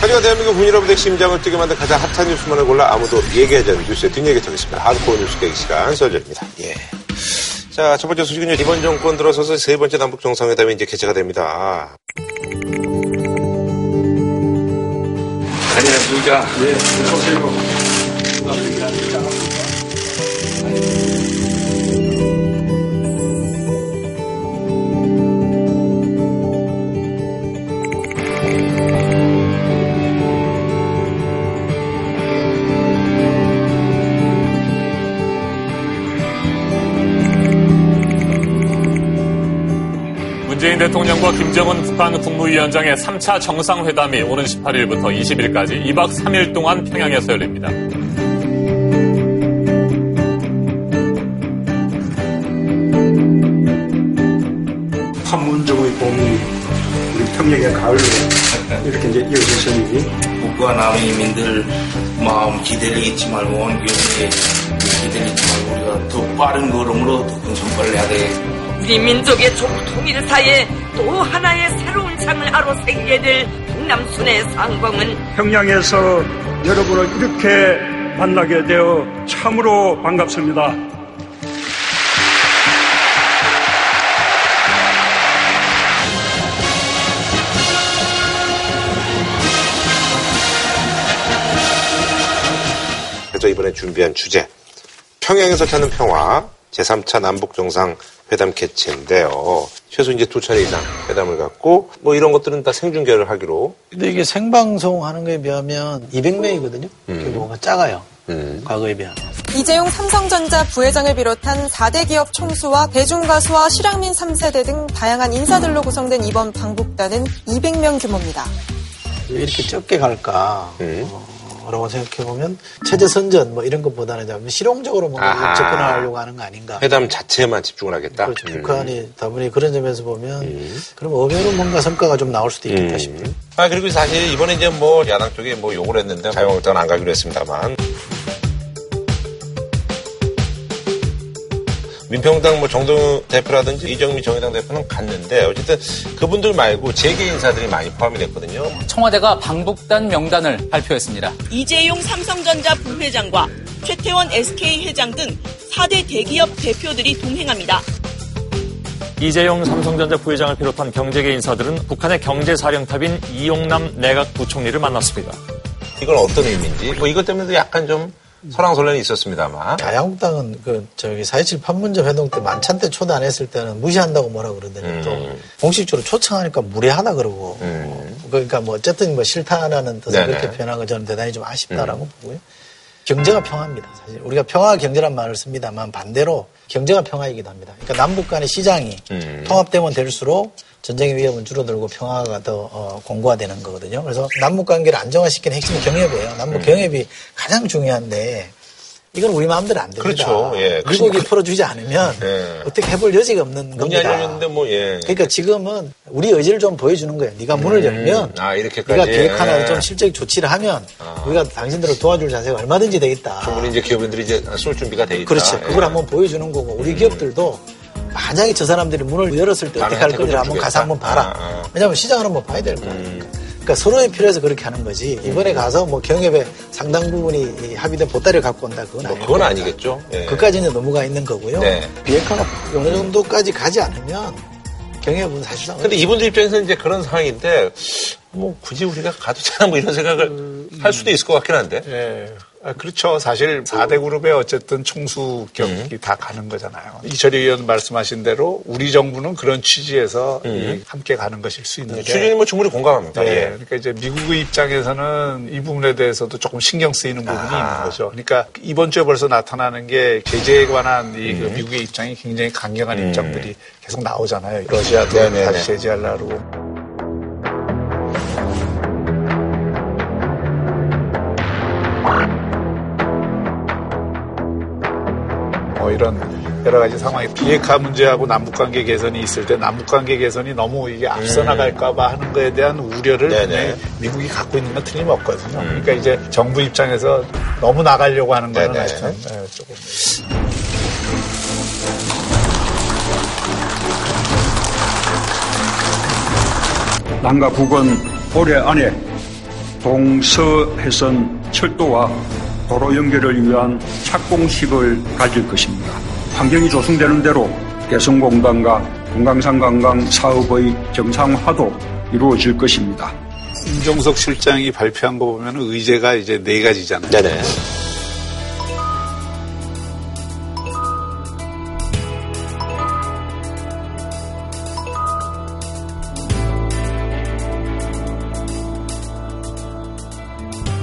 하지만 대한민국 국민 여러분의 심장을 뛰게 만든 가장 핫한 뉴스만을 골라 아무도 얘기하지 않는 뉴스의 뒷얘기 전했습니다. 하드코어 뉴스 계기 시간 설정입니다. 예. 자, 첫 번째 소식은요. 이번 정권 들어서서 세 번째 남북 정상회담이 이제 개최가 됩니다. 안녕하십니까. 네, 어서오세요. 문재인 대통령과 김정은 북한 국무위원장의 3차 정상회담이 오는 18일부터 20일까지 2박 3일 동안 평양에서 열립니다. 판문점의 봄이 우리 평양의 가을로 이렇게 이제 이어졌으니 북과 남의 이민들 마음 기대를 잊지 말고 온 교육에 기대를 잊지 말고 우리가 더 빠른 걸음으로 더 큰 성과를 내야 돼. 우리 민족의 종통일 사이에 또 하나의 새로운 장을 하루 생게 될 동남순의 상공은 평양에서 여러분을 이렇게 만나게 되어 참으로 반갑습니다. 그래서 이번에 준비한 주제 평양에서 찾는 평화 제3차 남북정상 회담 개최인데요. 최소 이제 두 차례 이상 회담을 갖고 뭐 이런 것들은 다 생중계를 하기로 근데 이게 생방송 하는 거에 비하면 200명이거든요. 규모가 작아요. 음. 과거에 비하면. 이재용 삼성전자 부회장을 비롯한 4대 기업 총수와 대중가수와 실향민 3세대 등 다양한 인사들로 구성된 이번 방북단은 200명 규모입니다. 왜 이렇게 적게 갈까? 음. 어, 라고 생각해보면 체제 선전 뭐 이런 것보다는 좀 실용적으로 뭔가. 접근하려고 하는 거 아닌가. 회담 자체에만 집중을 하겠다. 그렇죠. 음. 북한이 다분히 그런 점에서 보면 그럼 엄연한 뭔가 성과가 좀 나올 수도 있겠다 음. 싶어요. 아 그리고 사실 이번에 이제 뭐 야당 쪽에 뭐 욕을 했는데 자유한국당은 안 가기로 했습니다만 민평당 뭐 정동 대표라든지 이정미 정의당 대표는 갔는데 어쨌든 그분들 말고 재계 인사들이 많이 포함이 됐거든요. 청와대가 방북단 명단을 발표했습니다. 이재용 삼성전자 부회장과 최태원 SK 회장 등 4대 대기업 대표들이 동행합니다. 이재용 삼성전자 부회장을 비롯한 경제계 인사들은 북한의 경제사령탑인 이용남 내각 부총리를 만났습니다. 이건 어떤 의미인지 뭐 이것 때문에도 약간 좀 설왕설래는 있었습니다만 자유한국당은 그 저기 4.27 판문점 회동 때 만찬 때 초대 안 했을 때는 무시한다고 뭐라 그러더니 음. 또 공식적으로 초청하니까 무례하다 그러고 음. 그러니까 뭐 어쨌든 뭐 싫다라는 뜻을 네네. 그렇게 표현한 건 저는 대단히 좀 아쉽다라고 보고요. 경제가 평화입니다. 사실 우리가 평화 경제란 말을 씁니다만 반대로 경제가 평화이기도 합니다. 그러니까 남북 간의 시장이 음. 통합되면 될수록 전쟁의 위험은 줄어들고 평화가 더 어, 공고화 되는 거거든요. 그래서 남북 관계를 안정화시키는 핵심은 경협이에요. 남북 경협이 가장 중요한데 이건 우리 마음대로 안 됩니다. 그렇죠. 예. 미국이 그러니까- 풀어주지 않으면 예. 어떻게 해볼 여지가 없는 문이 겁니다. 안 열렸는데 뭐 예. 그러니까 지금은 우리 의지를 좀 보여주는 거예요. 네가 문을 열면 아, 이렇게까지. 네가 계획 하나 예. 좀 실제적 조치를 하면 아. 우리가 당신들을 도와줄 자세가 얼마든지 되겠다. 충분히 이제 기업인들이 이제 쏠 준비가 돼 있다. 그렇지. 예. 그걸 한번 보여주는 거고 우리 기업들도 만약에 저 사람들이 문을 열었을 때 어떻게 할 남한테 건지 한번 좀 가서 한번 봐라. 아, 아. 왜냐하면 시장을 한번 봐야 될 거야. 그러니까 서로의 필요해서 그렇게 하는 거지. 이번에 가서 뭐 경협의 상당 부분이 이 합의된 보따리를 갖고 온다 그건 뭐 아니고. 그건 아니겠죠. 예. 그까지는 넘어가 있는 거고요. 네. 비핵화가 어느 정도까지 가지 않으면 경협은 사실상 근데 이분들 입장에서는 이제 그런 상황인데 뭐 굳이 우리가 가도 되나 뭐 이런 생각을 할 수도 있을 것 같긴 한데. 예. 아, 그렇죠. 사실 4대 그룹에 어쨌든 총수 격이 다 가는 거잖아요. 이철희 의원 말씀하신 대로 우리 정부는 그런 취지에서 이 함께 가는 것일 수 있는데. 추진이 뭐 충분히 공감합니다. 네, 예. 그러니까 이제 미국의 입장에서는 이 부분에 대해서도 조금 신경 쓰이는 부분이 아하. 있는 거죠. 그러니까 이번 주에 벌써 나타나는 게 제재에 관한 이그 미국의 입장이 굉장히 강경한 입장들이 계속 나오잖아요. 러시아도 네네네. 다시 제재하려고. 뭐 이런 여러 가지 상황이 비핵화 문제하고 남북관계 개선이 있을 때 남북관계 개선이 너무 이게 앞서 나갈까봐 하는 거에 대한 우려를 네네. 미국이 갖고 있는 건 틀림없거든요. 그러니까 이제 정부 입장에서 너무 나가려고 하는 거는 네네. 하여튼 예, 조금 남과 북은 올해 안에 동서해선 철도와 도로 연결을 위한 착공식을 가질 것입니다. 환경이 조성되는 대로 개성공단과 금강산 관광 사업의 정상화도 이루어질 것입니다. 임종석 실장이 발표한 거 보면 의제가 이제 네 가지잖아요. 네네.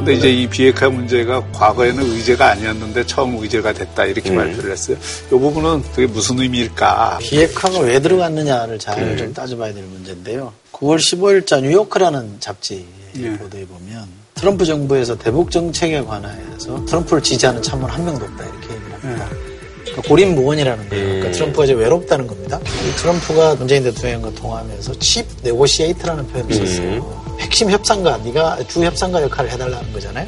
근데 이제 이 비핵화 문제가 과거에는 의제가 아니었는데 처음 의제가 됐다 이렇게 발표를 했어요. 이 부분은 그게 무슨 의미일까? 비핵화가 왜 들어갔느냐를 잘좀 따져봐야 될 문제인데요. 9월 15일자 뉴요커라는 잡지 예. 보도에 보면 트럼프 정부에서 대북 정책에 관하여서 트럼프를 지지하는 참모는 한 명도 없다 이렇게 얘기를 합니다. 그러니까 고립무원이라는 거예요. 그러니까 트럼프가 이제 외롭다는 겁니다. 이 트럼프가 문재인 대통령과 통화하면서 chief negotiator라는 표현을 썼어요. 핵심 협상가, 네가 주 협상가 역할을 해달라는 거잖아요.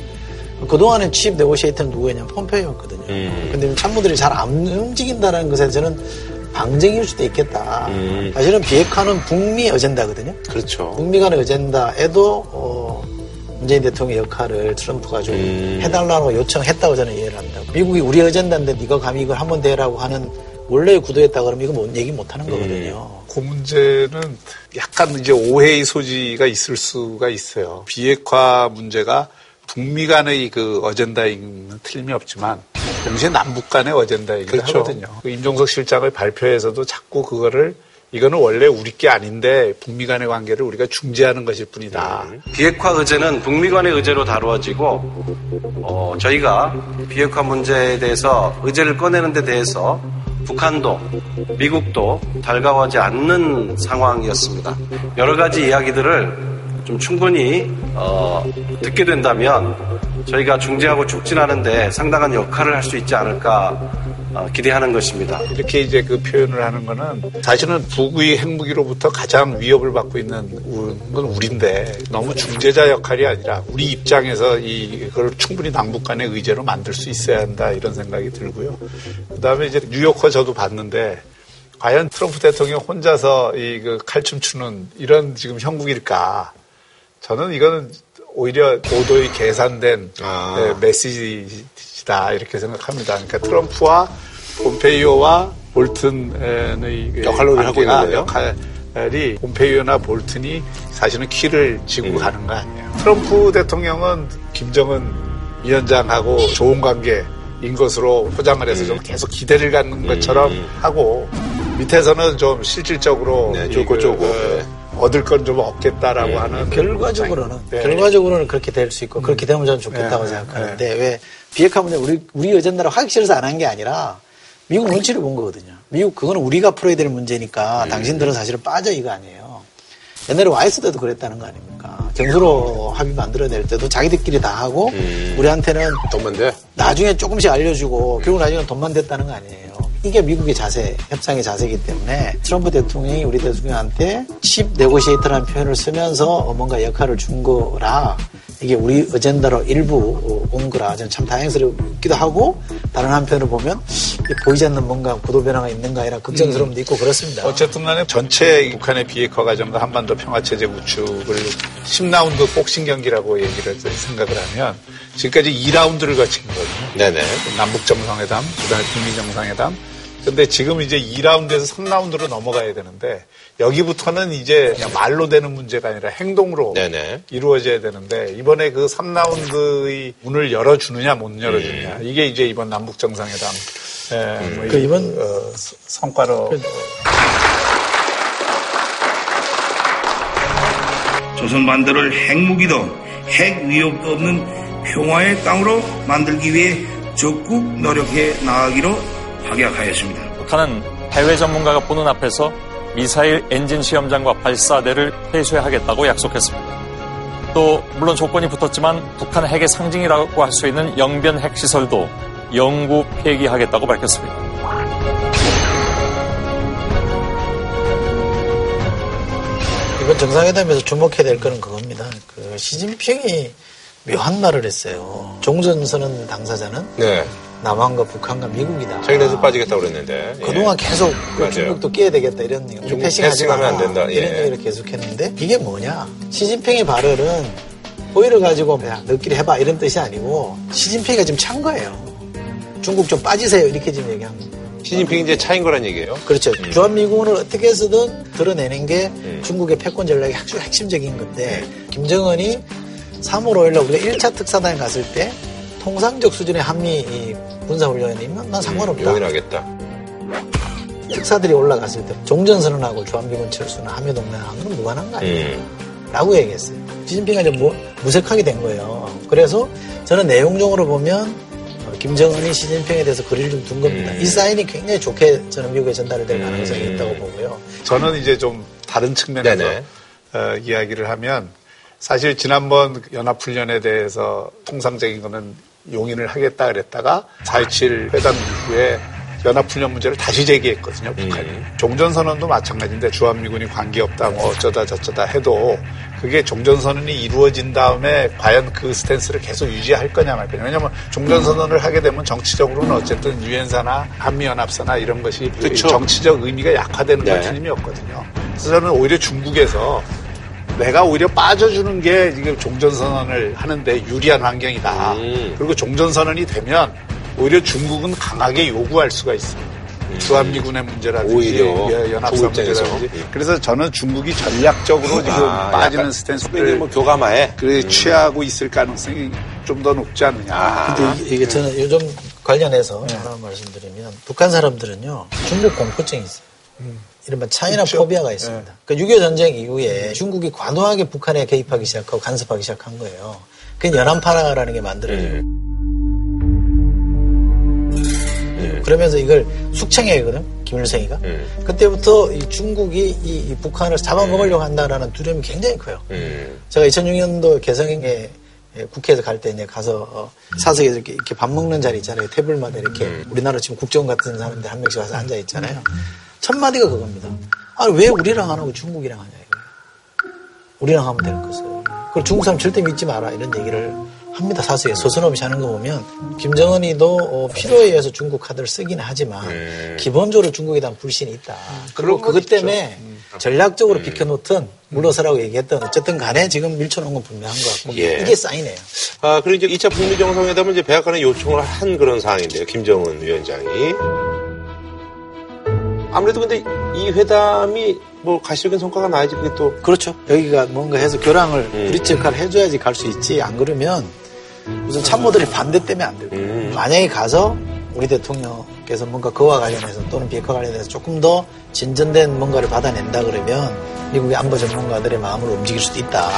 그동안에 칩 네고시에이트는 누구였냐면 폼페이오였거든요. 근데 참모들이 잘 안 움직인다는 것에 저는 방증일 수도 있겠다. 사실은 비핵화는 북미 어젠다거든요. 그렇죠. 북미 간의 어젠다에도 어, 문재인 대통령의 역할을 트럼프가 좀 해달라고 요청했다고 저는 이해를 합니다. 미국이 우리 어젠다인데 네가 감히 이걸 한 번 대라고 하는 원래의 구도였다 그러면 이거 못 얘기 못 하는 거거든요. 그 문제는 약간 이제 오해의 소지가 있을 수가 있어요. 비핵화 문제가 북미 간의 그 어젠다인 틀림이 없지만 동시에 남북 간의 어젠다이기도 그렇죠. 하거든요. 그 임종석 실장의 발표에서도 자꾸 그거를 이거는 원래 우리 게 아닌데 북미 간의 관계를 우리가 중재하는 것일 뿐이다. 비핵화 의제는 북미 간의 의제로 다루어지고 어, 저희가 비핵화 문제에 대해서 의제를 꺼내는 데 대해서 북한도 미국도 달가워하지 않는 상황이었습니다. 여러 가지 이야기들을 좀 충분히 어, 듣게 된다면 저희가 중재하고 촉진하는데 상당한 역할을 할 수 있지 않을까 어, 기대하는 것입니다. 이렇게 이제 그 표현을 하는 거는 사실은 북의 핵무기로부터 가장 위협을 받고 있는 건 우리인데 너무 중재자 역할이 아니라 우리 입장에서 이걸 충분히 남북 간의 의제로 만들 수 있어야 한다 이런 생각이 들고요. 그 다음에 이제 뉴요커 저도 봤는데 과연 트럼프 대통령 혼자서 이 그 칼춤 추는 이런 지금 형국일까? 저는 이거는 오히려 고도의 계산된 아. 네, 메시지다 이렇게 생각합니다. 그러니까 트럼프와 폼페이오와 볼튼의 그 역할을 하고 있는? 역할이 폼페이오나 볼튼이 사실은 키를 쥐고 음. 가는 거 아니에요. 트럼프 대통령은 김정은 위원장하고 좋은 관계 인 것으로 포장을 해서 음. 좀 계속 기대를 갖는 것처럼 하고 밑에서는 좀 실질적으로 네, 이 쪼고 그. 어, 네. 얻을 건 좀 없겠다라고 하는 결과적으로는 네. 결과적으로는 그렇게 될 수 있고 그렇게 되면 저는 좋겠다고 네, 생각하는데 왜 비핵화 문제 우리 우리 어젠다로 하기 싫어서 안 한 게 아니라 미국 눈치를 본 거거든요. 미국 그거는 우리가 풀어야 될 문제니까 당신들은 사실은 빠져 이거 아니에요. 옛날에 와이스 때도 그랬다는 거 아닙니까? 정수로 합의 만들어낼 때도 자기들끼리 다 하고 우리한테는 돈만 돼. 나중에 조금씩 알려주고 결국 나중에 돈만 됐다는 거 아니에요. 이게 미국의 자세, 협상의 자세이기 때문에 트럼프 대통령이 우리 대통령한테 칩 네고시에이터라는 표현을 쓰면서 뭔가 역할을 준 거라 이게 우리 어젠다로 일부 온 거라 저는 참 다행스럽기도 하고 다른 한편으로 보면 이 보이지 않는 뭔가 구도 변화가 있는가 아니라 걱정스러움도 있고 그렇습니다. 어쨌든 간에 전체 북한의 비핵화 과정과 한반도 평화체제 구축을 10라운드 복싱 경기라고 얘기를 해서 생각을 하면 지금까지 2라운드를 거친 거거든요. 네네. 남북 정상회담, 그다음에 북미 정상회담. 근데 지금 이제 2라운드에서 3라운드로 넘어가야 되는데 여기부터는 이제 그냥 말로 되는 문제가 아니라 행동으로 네네. 이루어져야 되는데 이번에 그 3라운드의 문을 열어주느냐 못 열어주느냐. 이게 이제 이번 남북 정상회담. 예, 뭐그 이, 이번- 어, 서- 성과로. 조선 반도를 핵무기도 핵 위협도 없는 평화의 땅으로 만들기 위해 적극 노력해 나가기로 확약하였습니다. 북한은 해외 전문가가 보는 앞에서 미사일 엔진 시험장과 발사대를 폐쇄하겠다고 약속했습니다. 또 물론 조건이 붙었지만 북한 핵의 상징이라고 할 수 있는 영변 핵시설도 영구 폐기하겠다고 밝혔습니다. 이번 정상회담에서 주목해야 될 거는 그겁니다. 그 시진핑이 묘한 말을 했어요. 종전 선언 당사자는 네. 남한과 북한과 미국이다. 자기네들 빠지겠다고 그랬는데. 예. 그동안 계속 그. 중국도 끼야 되겠다 이런 우리 중국 패싱하지 패싱하면 안 된다. 예. 이런 얘기를 계속했는데 이게 뭐냐? 시진핑의 발언은 호의를 가지고 야, 너끼리 해봐 이런 뜻이 아니고 시진핑이가 지금 찬 거예요. 중국 좀 빠지세요 이렇게 지금 얘기한 거예요. 시진핑이 이제 차인 거란 얘기예요. 그렇죠. 음. 주한미군을 어떻게 해서든 드러내는 게 음. 중국의 패권 전략의 아주 핵심적인 건데 김정은이 3월 5일날 우리가 1차 특사단에 갔을 때 통상적 수준의 한미 이 군사훈련이면 난 상관없다. 용인하겠다. 특사들이 올라갔을 때 종전선언하고 주한미군 철수는 한미동맹하고는 무관한 거 아니에요. 음. 라고 얘기했어요. 시진핑이 이제 뭐, 무색하게 된 거예요. 그래서 저는 내용적으로 보면 어, 김정은이 시진핑에 대해서 거리를 좀 둔 겁니다. 음. 이 사인이 굉장히 좋게 저는 미국에 전달이 될 가능성이 있다고 보고요. 저는 이제 좀 다른 측면에서. 어, 이야기를 하면 사실 지난번 연합훈련에 대해서 통상적인 거는 용인을 하겠다 그랬다가 4.27 회담 이후에 연합훈련 문제를 다시 제기했거든요, 북한이. 종전선언도 마찬가지인데 주한미군이 관계없다, 뭐 어쩌다 저쩌다 해도 그게 종전선언이 이루어진 다음에 과연 그 스탠스를 계속 유지할 거냐 말 거냐. 왜냐하면 종전선언을 하게 되면 정치적으로는 어쨌든 유엔사나 한미연합사나 이런 것이 그쵸. 정치적 의미가 약화되는 건 네. 틀림이 없거든요. 그래서 저는 오히려 중국에서 내가 오히려 빠져주는 게 지금 종전선언을 하는데 유리한 환경이다. 음. 그리고 종전선언이 되면 오히려 중국은 강하게 요구할 수가 있어요. 주한미군의 문제라든지 음. 오히려 예, 연합사. 문제라든지 그래서 저는 중국이 전략적으로 지금 아, 빠지는 약간 스탠스를 뭐 교감하에 그래 취하고 있을 가능성이 좀 더 높지 않느냐. 아. 근데 이게, 이게 저는 요즘 관련해서 하나 말씀드리면 북한 사람들은요 중국 공포증이 있어요. 이른바 차이나 포비아가 있습니다. 그러니까 6.25 전쟁 이후에 중국이 과도하게 북한에 개입하기 시작하고 간섭하기 시작한 거예요. 그게 연안파라는 게 만들어지고 그러면서 이걸 숙청해거든 김일성이가. 음. 그때부터 이 중국이 이, 이 북한을 잡아먹으려고 한다라는 두려움이 굉장히 커요. 음. 제가 2006년도 개성에 예, 국회에서 갈 때 이제 가서 어, 사석에서 이렇게, 이렇게 밥 먹는 자리 있잖아요. 테이블마다 이렇게 우리나라 지금 국정 같은 사람들 한 명씩 와서 앉아 있잖아요. 첫 마디가 그겁니다. 아왜 우리랑 안 하고 중국이랑 하냐 이거예요. 우리랑 하면 될 것을. 그리고 중국 사람 절대 믿지 마라 이런 얘기를 합니다. 서슴 없이 하는 거 보면 김정은이도 어, 필요에 의해서 중국 카드를 쓰긴 하지만 기본적으로 중국에 대한 불신이 있다. 그리고 그것 있죠. 때문에 전략적으로 비켜놓든 물러서라고 얘기했던 어쨌든 간에 지금 밀쳐놓은 건 분명한 것 같고 예. 이게 사인이에요. 아, 그리고 이제 2차 북미 정상회담은 이제 백악관에 요청을 한 그런 상황인데요. 김정은 위원장이. 아무래도 근데 이 회담이 뭐 가시적인 성과가 나야지 그게 또 그렇죠. 여기가 뭔가 해서 교량을 음. 브릿지 역할을 해줘야지 갈 수 있지. 안 그러면 우선 참모들이 반대 때문에 안 되고 음. 만약에 가서 우리 대통령께서 뭔가 그와 관련해서 또는 비핵화 관련해서 조금 더 진전된 뭔가를 받아낸다 그러면 미국의 안보 전문가들의 마음을 움직일 수도 있다.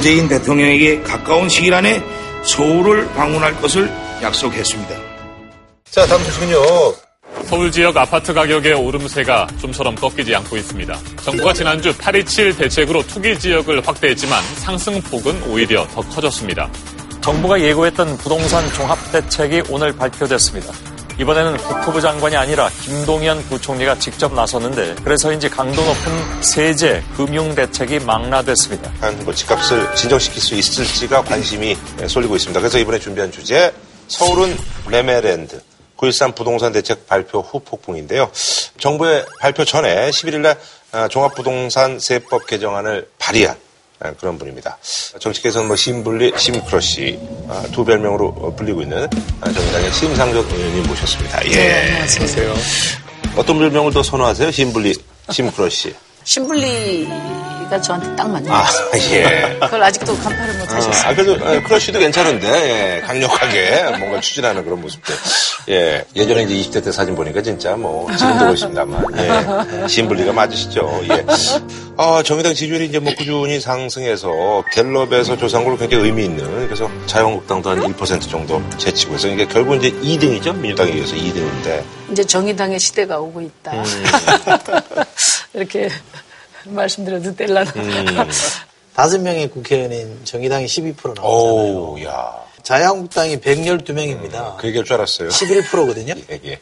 문재인 대통령에게 가까운 시일 안에 서울을 방문할 것을 약속했습니다. 자, 다음 소식은요. 서울 지역 아파트 가격의 오름세가 좀처럼 꺾이지 않고 있습니다. 정부가 지난주 827 대책으로 투기 지역을 확대했지만 상승폭은 오히려 더 커졌습니다. 정부가 예고했던 부동산 종합대책이 오늘 발표됐습니다. 이번에는 국토부 장관이 아니라 김동연 부총리가 직접 나섰는데 그래서인지 강도 높은 세제, 금융 대책이 망라됐습니다. 한뭐 집값을 진정시킬 수 있을지가 관심이 쏠리고 있습니다. 그래서 이번에 준비한 주제 서울은 매매랜드 9.13 부동산 대책 발표 후 폭풍인데요. 정부의 발표 전에 11일날 아, 종합부동산 세법 개정안을 발의한 아, 그런 분입니다. 정치계에서는 뭐 심분리, 심크러쉬 아, 두 별명으로 불리고 있는 아, 정의당의 심상정 의원님 모셨습니다. 예. 안녕하세요. 어떤 별명을 더 선호하세요? 심분리, 심크러쉬. 심블리 가 저한테 딱 맞는 것 아. 예. 그걸 아직도 간파를 못 하셨어요. 아, 그래도 어, 크러쉬도 괜찮은데 예, 강력하게 뭔가 추진하는 그런 모습들. 예, 예전에 이제 20대 때 사진 보니까 진짜 뭐 지금도 그렇습니다만 예, 신분리가 맞으시죠. 예. 아, 정의당 지지율이 이제 뭐 꾸준히 상승해서 갤럽에서 조사한 걸로 굉장히 의미 있는 그래서 자유한국당도 한 1% 정도 제치고 해서 이게 결국 이제 2등이죠 민주당에 의해서 2등인데 이제 정의당의 시대가 오고 있다. 음. 이렇게 말씀드려도 될라나. 음. 다섯 명의 국회의원인 정의당이 12% 나왔잖아요. 오우 야. 자유한국당이 112명입니다. 그 얘기할 줄 알았어요. 11%거든요. 예, 예.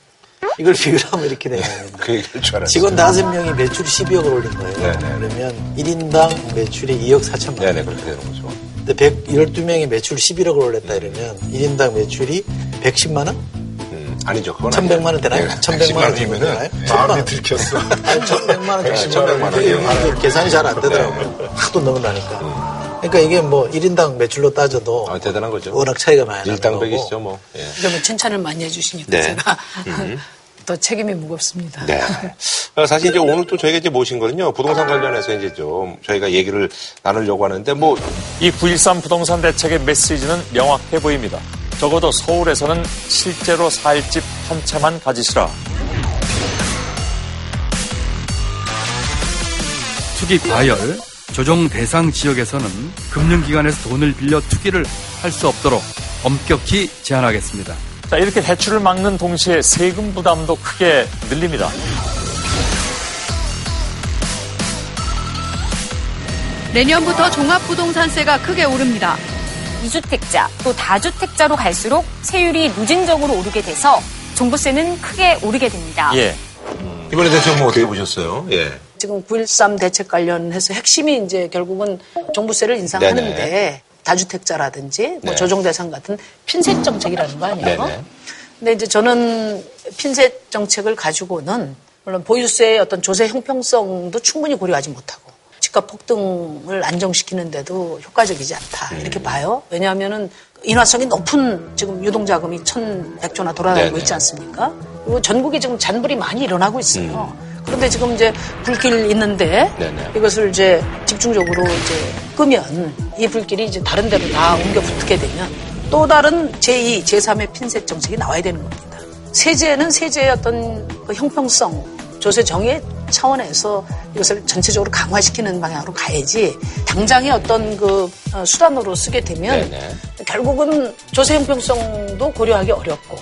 이걸 비교하면 이렇게 되는 겁니다. 그 얘기할 줄 알았어요. 직원 5명이 매출이 12억을 올린 거예요. 네네. 그러면 1인당 매출이 2억 4천만 원. 네네, 그렇게 되는 거죠. 근데 112명이 매출 11억을 올렸다 이러면 1인당 매출이 110만 원? 음, 아니죠. 그건 1100만 원 되나요? 네, 1100만 원 110만 되나요? 원이면은 1000만 원. 들켰어. 아니, 1100만 원, 네, 110만 원. 1100만 원. 이게 계산이 잘 안 되더라고요. 하도 너무 나니까. 그러니까 이게 뭐 1인당 매출로 따져도 아, 대단한 거죠. 워낙 차이가 많이 나는 거고. 일당백이시죠, 뭐. 예. 그러면 칭찬을 많이 해주시니까 네. 제가 음. 더 책임이 무겁습니다. 네. 어, 사실 이제 오늘 또 저희가 이제 모신 거는요, 부동산 관련해서 이제 좀 저희가 얘기를 나누려고 하는데 뭐, 이 9.13 부동산 대책의 메시지는 명확해 보입니다. 적어도 서울에서는 실제로 살 집 한 채만 가지시라. 투기 과열, 조정 대상 지역에서는 금융기관에서 돈을 빌려 투기를 할 수 없도록 엄격히 제한하겠습니다. 자, 이렇게 대출을 막는 동시에 세금 부담도 크게 늘립니다. 내년부터 종합부동산세가 크게 오릅니다. 2주택자 또 다주택자로 갈수록 세율이 누진적으로 오르게 돼서 종부세는 크게 오르게 됩니다. 예. 이번에 대책 뭐 어떻게 보셨어요? 예. 지금 9.13 대책 관련해서 핵심이 이제 결국은 종부세를 인상하는데 네네. 다주택자라든지 뭐 네. 조정 대상 같은 핀셋 정책이라는 거 아니에요? 네네. 근데 이제 저는 핀셋 정책을 가지고는 물론 보유세의 어떤 조세 형평성도 충분히 고려하지 못하고 집값 폭등을 안정시키는데도 효과적이지 않다 음. 이렇게 봐요. 왜냐하면은 인화성이 높은 지금 유동자금이 1,100조나 돌아다니고 네네. 있지 않습니까? 그리고 전국에 지금 잔불이 많이 일어나고 있어요. 음. 그런데 지금 이제 불길 있는데 네네. 이것을 이제 집중적으로 이제 끄면 이 불길이 이제 다른 데로 다 옮겨 붙게 되면 또 다른 제2, 제3의 핀셋 정책이 나와야 되는 겁니다. 세제는 세제의 어떤 그 형평성, 조세 정의 차원에서 이것을 전체적으로 강화시키는 방향으로 가야지 당장의 어떤 그 어, 수단으로 쓰게 되면 네네. 결국은 조세 형평성도 고려하기 어렵고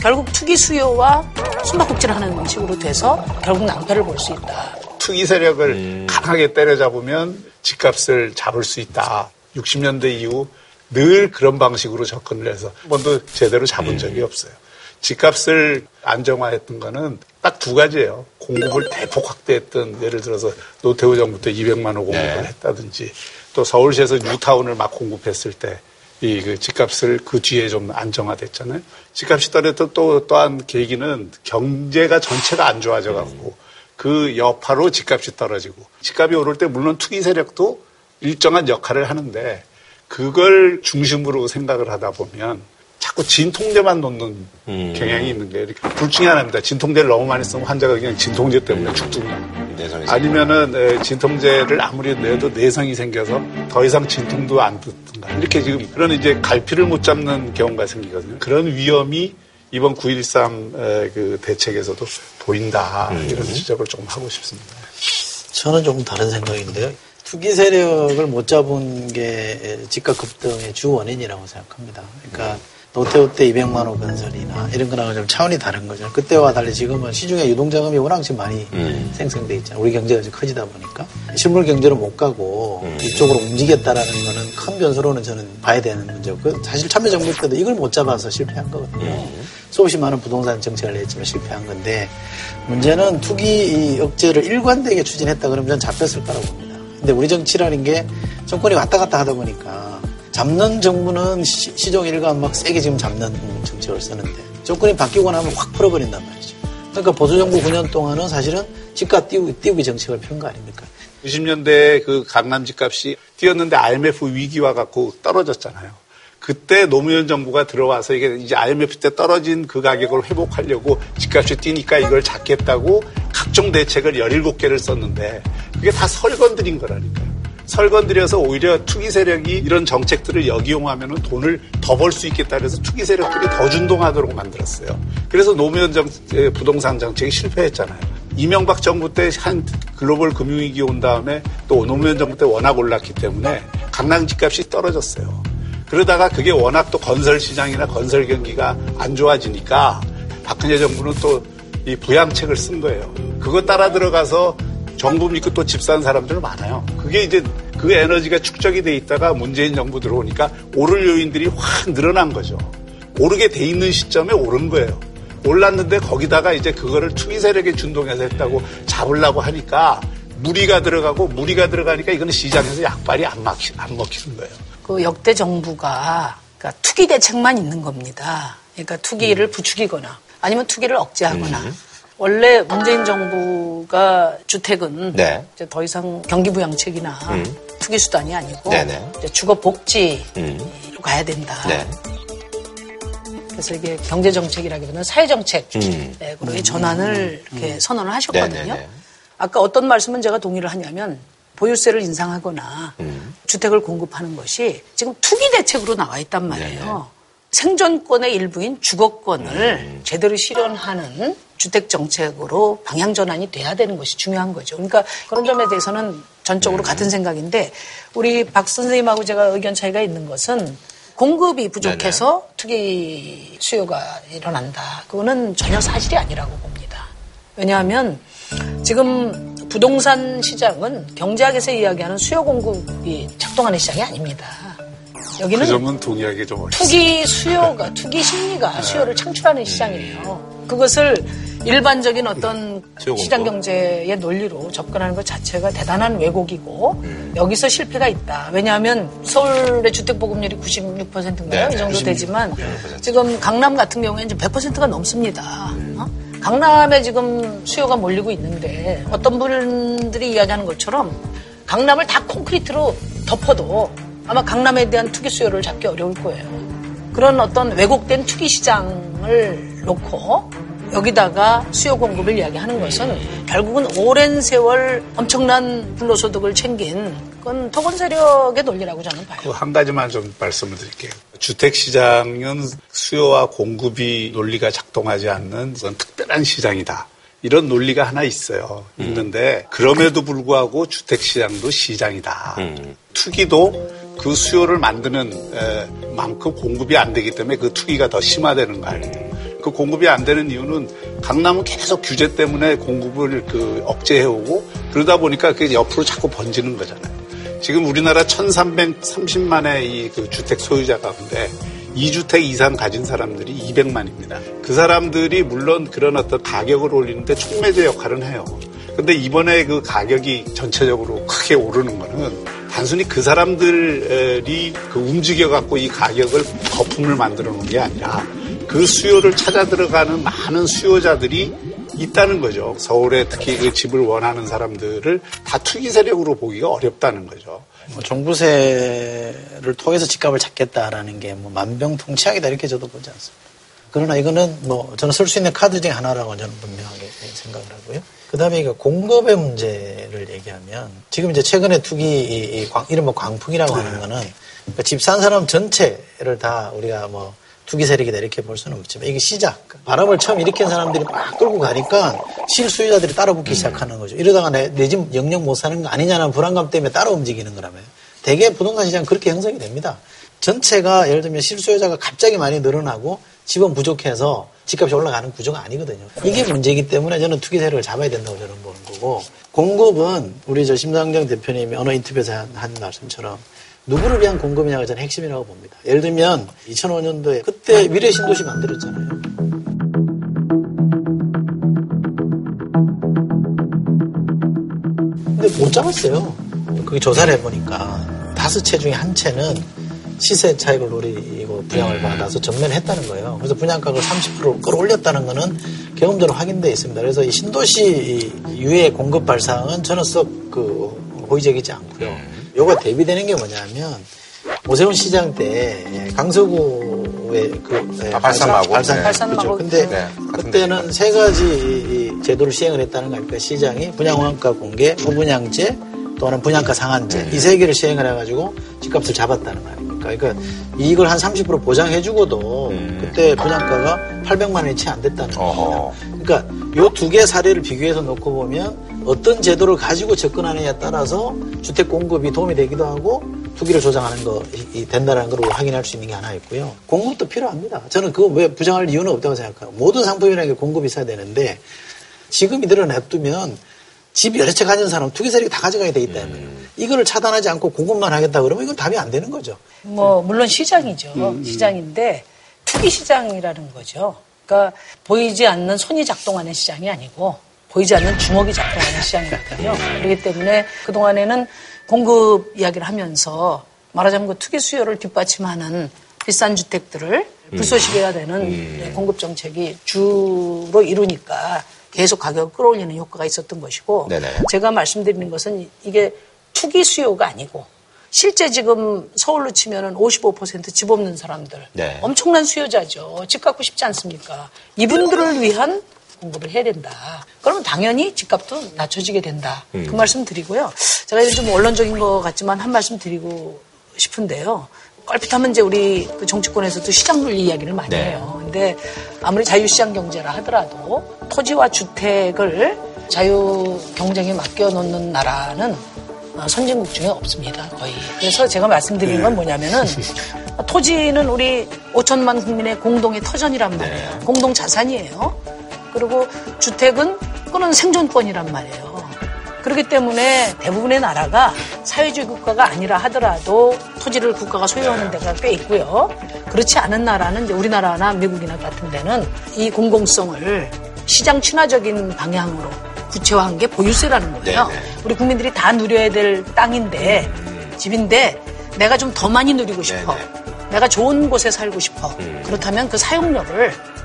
결국 투기 수요와 숨바꼭질하는 식으로 돼서 결국 낭패를 볼 수 있다. 투기 세력을 음. 강하게 때려잡으면 집값을 잡을 수 있다. 60년대 이후 늘 그런 방식으로 접근을 해서 한 번도 제대로 잡은 음. 적이 없어요. 집값을 안정화했던 거는 딱 두 가지예요. 공급을 대폭 확대했던 예를 들어서 노태우 정부 때 200만 원 공급을 네. 했다든지 또 서울시에서 뉴타운을 막 공급했을 때 이 그 집값을 그 뒤에 좀 안정화됐잖아요. 집값이 떨어졌던 또 또한 계기는 경제가 전체가 안 좋아져 갖고 그 여파로 집값이 떨어지고 집값이 오를 때 물론 투기 세력도 일정한 역할을 하는데 그걸 중심으로 생각을 하다 보면 자꾸 진통제만 놓는 음. 경향이 있는 거예요. 이렇게 둘 중에 하나입니다. 진통제를 너무 많이 쓰면 환자가 그냥 진통제 때문에 죽든가. 내성이 아니면은 에, 진통제를 아무리 내도 내성이 생겨서 더 이상 진통도 안 듣든가. 이렇게 지금 그런 이제 갈피를 못 잡는 경우가 생기거든요. 그런 위험이 이번 9.13 그 대책에서도 보인다. 이런 지적을 조금 하고 싶습니다. 저는 조금 다른 생각인데요. 투기 세력을 못 잡은 게 집값 급등의 주 원인이라고 생각합니다. 그러니까 노태우 때 200만 원 건설이나 이런 거랑은 좀 차원이 다른 거죠. 그때와 달리 지금은 시중에 유동자금이 워낙 지금 많이 음. 생성돼 있잖아요. 우리 경제가 지금 커지다 보니까 실물 경제로 못 가고 음. 이쪽으로 움직였다라는 거는 큰 변수로는 저는 봐야 되는 문제고 그 사실 참여정부 때도 이걸 못 잡아서 실패한 거거든요. 음. 수없이 많은 부동산 정책을 냈지만 실패한 건데 문제는 투기 이 억제를 일관되게 추진했다 그러면 전 잡혔을 거라고 봅니다. 근데 우리 정치라는 게 정권이 왔다 갔다 하다 보니까 잡는 정부는 시, 종 일관 막 세게 지금 잡는 정책을 쓰는데 정권이 바뀌고 나면 확 풀어버린단 말이죠. 그러니까 보수 정부 9년 동안은 사실은 집값 띄우기, 띄우기 정책을 펴는 거 아닙니까? 90년대 그 강남 집값이 뛰었는데 IMF 위기와 갖고 떨어졌잖아요. 그때 노무현 정부가 들어와서 이게 이제 IMF 때 떨어진 그 가격을 회복하려고 집값이 뛰니까 이걸 잡겠다고 각종 대책을 17개를 썼는데 그게 다 설건들인 거라니까요. 설건들여서 오히려 투기 세력이 이런 정책들을 역이용하면 돈을 더 벌 수 있겠다 그래서 투기 세력들이 더 준동하도록 만들었어요. 그래서 노무현 정, 에, 부동산 정책이 실패했잖아요. 이명박 정부 때 한 글로벌 금융위기 온 다음에 또 노무현 정부 때 워낙 올랐기 때문에 강남 집값이 떨어졌어요. 그러다가 그게 워낙 또 건설 시장이나 건설 경기가 안 좋아지니까 박근혜 정부는 또 이 부양책을 쓴 거예요. 그거 따라 들어가서 정부 믿고 또 집 산 사람들 많아요. 그게 이제 그그 에너지가 축적이 돼 있다가 문재인 정부 들어오니까 오를 요인들이 확 늘어난 거죠. 오르게 돼 있는 시점에 오른 거예요. 올랐는데 거기다가 이제 그거를 투기 세력에 준동해서 했다고 잡으려고 하니까 무리가 들어가고 무리가 들어가니까 이거는 시장에서 약발이 안, 막히, 안 먹히는 거예요. 그 역대 정부가 그러니까 투기 대책만 있는 겁니다. 그러니까 투기를 부추기거나 아니면 투기를 억제하거나 원래 문재인 정부가 주택은 네. 이제 더 이상 경기부양책이나 음. 투기 수단이 아니고 네네. 이제 주거 복지로 음. 가야 된다. 네. 그래서 이게 경제 정책이라기보다는 사회 정책으로 음. 의 전환을 이렇게 선언을 하셨거든요. 네네네. 아까 어떤 말씀은 제가 동의를 하냐면 보유세를 인상하거나 음. 주택을 공급하는 것이 지금 투기 대책으로 나와 있단 말이에요. 생존권의 일부인 주거권을 음. 제대로 실현하는 주택 정책으로 방향 전환이 돼야 되는 것이 중요한 거죠. 그러니까 그런 점에 대해서는 전적으로 음. 같은 생각인데 우리 박 선생님하고 제가 의견 차이가 있는 것은 공급이 부족해서 투기 수요가 일어난다. 그거는 전혀 사실이 아니라고 봅니다. 왜냐하면 지금 부동산 시장은 경제학에서 이야기하는 수요 공급이 작동하는 시장이 아닙니다. 여기는 그 점은 동의하기 좀 어렵습니다. 투기 수요가 투기 심리가 수요를 창출하는 시장이에요. 그것을 일반적인 어떤 수요 시장. 경제의 논리로 접근하는 것 자체가 대단한 왜곡이고 여기서 실패가 있다. 왜냐하면 서울의 주택 보급률이 96%인가요? 네, 이 정도 96. 되지만 96%. 지금 강남 같은 경우에는 이제 100%가 넘습니다. 어? 강남에 지금 수요가 몰리고 있는데 어떤 분들이 이야기하는 것처럼 강남을 다 콘크리트로 덮어도 아마 강남에 대한 투기 수요를 잡기 어려울 거예요. 그런 어떤 왜곡된 투기 시장을 놓고 여기다가 수요 공급을 이야기하는 것은 결국은 오랜 세월 엄청난 불로소득을 챙긴 그건 토건 세력의 논리라고 저는 봐요. 그 한 가지만 좀 말씀을 드릴게요. 주택 시장은 수요와 공급이 논리가 작동하지 않는 그런 특별한 시장이다. 이런 논리가 하나 있어요. 있는데 그럼에도 불구하고 주택 시장도 시장이다. 투기도 그 수요를 만드는 에, 만큼 공급이 안 되기 때문에 그 투기가 더 심화되는 거 아니에요. 그 공급이 안 되는 이유는 강남은 계속 규제 때문에 공급을 그 억제해오고 그러다 보니까 그게 옆으로 자꾸 번지는 거잖아요. 지금 우리나라 1,330만의 이 그 주택 소유자 가운데 2주택 이상 가진 사람들이 200만입니다. 그 사람들이 물론 그런 어떤 가격을 올리는데 촉매제 역할은 해요. 근데 이번에 그 가격이 전체적으로 크게 오르는 거는 단순히 그 사람들이 그 움직여갖고 이 가격을 거품을 만들어 놓은 게 아니라 그 수요를 찾아 들어가는 많은 수요자들이 있다는 거죠. 서울에 특히 그 집을 원하는 사람들을 다 투기 세력으로 보기가 어렵다는 거죠. 뭐 종부세를 통해서 집값을 잡겠다라는 게 뭐 만병통치약이다 이렇게 저도 보지 않습니다. 그러나 이거는 뭐 저는 쓸 수 있는 카드 중에 하나라고 저는 분명하게 생각을 하고요. 그 다음에 이거 공급의 문제를 얘기하면 지금 이제 최근에 투기 이, 이 광, 이른바 광풍이라고 하는 거는 그러니까 집산 사람 전체를 다 우리가 뭐 투기 세력이다 이렇게 볼 수는 없지만 이게 시작. 바람을 처음 일으킨 사람들이 막 끌고 가니까 실수요자들이 따라 붙기 시작하는 거죠. 이러다가 내 집 영영 못 사는 거 아니냐는 불안감 때문에 따라 움직이는 거라며요. 대개 부동산 시장 그렇게 형성이 됩니다. 전체가 예를 들면 실수요자가 갑자기 많이 늘어나고 집은 부족해서 집값이 올라가는 구조가 아니거든요. 이게 문제이기 때문에 저는 투기 세력을 잡아야 된다고 저는 보는 거고 공급은 우리 저 심상정 대표님이 어느 인터뷰에서 한, 한 말씀처럼 누구를 위한 공급이냐가 저는 핵심이라고 봅니다. 예를 들면 2005년도에 그때 미래 신도시 만들었잖아요. 근데 못 잡았어요. 그게 조사를 해보니까 다섯 채 중에 한 채는 시세 차익을 노리고 분양을 받아서 전면했다는 거예요. 그래서 분양가를 30% 끌어올렸다는 거는 경험적으로 확인되어 있습니다. 그래서 이 신도시 유해 공급 발상은 저는 썩그 호의적이지 않고요. 요거 대비되는 게 뭐냐면 오세훈 시장 때 강서구의 그 예, 아, 발산마고. 발산 네. 발산마고. 그렇죠. 근데 네, 그때는 세 가지 제도를 시행을 했다는 거 아닙니까? 시장이 분양원가 공개, 무분양제, 또는 분양가 상한제 이 세 개를 시행을 해가지고 집값을 잡았다는 거 아닙니까? 그러니까 이익을 한 30% 보장해주고도 그때 분양가가 800만 원이 채 안 됐다는 거예요. 그러니까 요 두 개 사례를 비교해서 놓고 보면 어떤 제도를 가지고 접근하느냐에 따라서 주택 공급이 도움이 되기도 하고 투기를 조장하는 거 된다는 걸 확인할 수 있는 게 하나 있고요. 공급도 필요합니다. 저는 그거 왜 부정할 이유는 없다고 생각해요. 모든 상품이라는 게 공급이 있어야 되는데 지금 이대로 냅두면 집 여러 채 가진 사람은 투기 세력이 다 가져가게 돼 있다면 음. 이거를 차단하지 않고 공급만 하겠다 그러면 이건 답이 안 되는 거죠. 뭐 물론 시장이죠. 음, 시장인데 투기 시장이라는 거죠. 그러니까 보이지 않는 손이 작동하는 시장이 아니고 보이지 않는 주먹이 작동하는 시장이거든요. 그렇기 때문에 그동안에는 공급 이야기를 하면서 말하자면 그 투기 수요를 뒷받침하는 비싼 주택들을 불쏘시개가 되는 네, 공급 정책이 주로 이루니까 계속 가격을 끌어올리는 효과가 있었던 것이고 네네. 제가 말씀드리는 것은 이게 투기 수요가 아니고 실제 지금 서울로 치면은 55%집 없는 사람들 네. 엄청난 수요자죠. 집 갖고 싶지 않습니까? 이분들을 위한 공급을 해야 된다. 그러면 당연히 집값도 낮춰지게 된다. 음. 그 말씀 드리고요. 제가 이제 좀 원론적인 것 같지만 한 말씀 드리고 싶은데요. 껄핏하면 이제 우리 그 정치권에서도 시장 논리 이야기를 많이 네. 해요. 근데 아무리 자유시장 경제라 하더라도 토지와 주택을 자유 경쟁에 맡겨놓는 나라는 어, 선진국 중에 없습니다. 거의. 그래서 제가 말씀드리는 건 뭐냐면은 토지는 우리 5천만 국민의 공동의 터전이란 말이에요. 공동 자산이에요. 그리고 주택은 그거는 생존권이란 말이에요. 그렇기 때문에 대부분의 나라가 사회주의 국가가 아니라 하더라도 토지를 국가가 소유하는 데가 꽤 있고요. 그렇지 않은 나라는 이제 우리나라나 미국이나 같은 데는 이 공공성을 시장 친화적인 방향으로 구체화한 게 보유세라는 거예요. 네네. 우리 국민들이 다 누려야 될 땅인데 집인데 내가 좀 더 많이 누리고 싶어. 내가 좋은 곳에 살고 싶어. 그렇다면 그 어,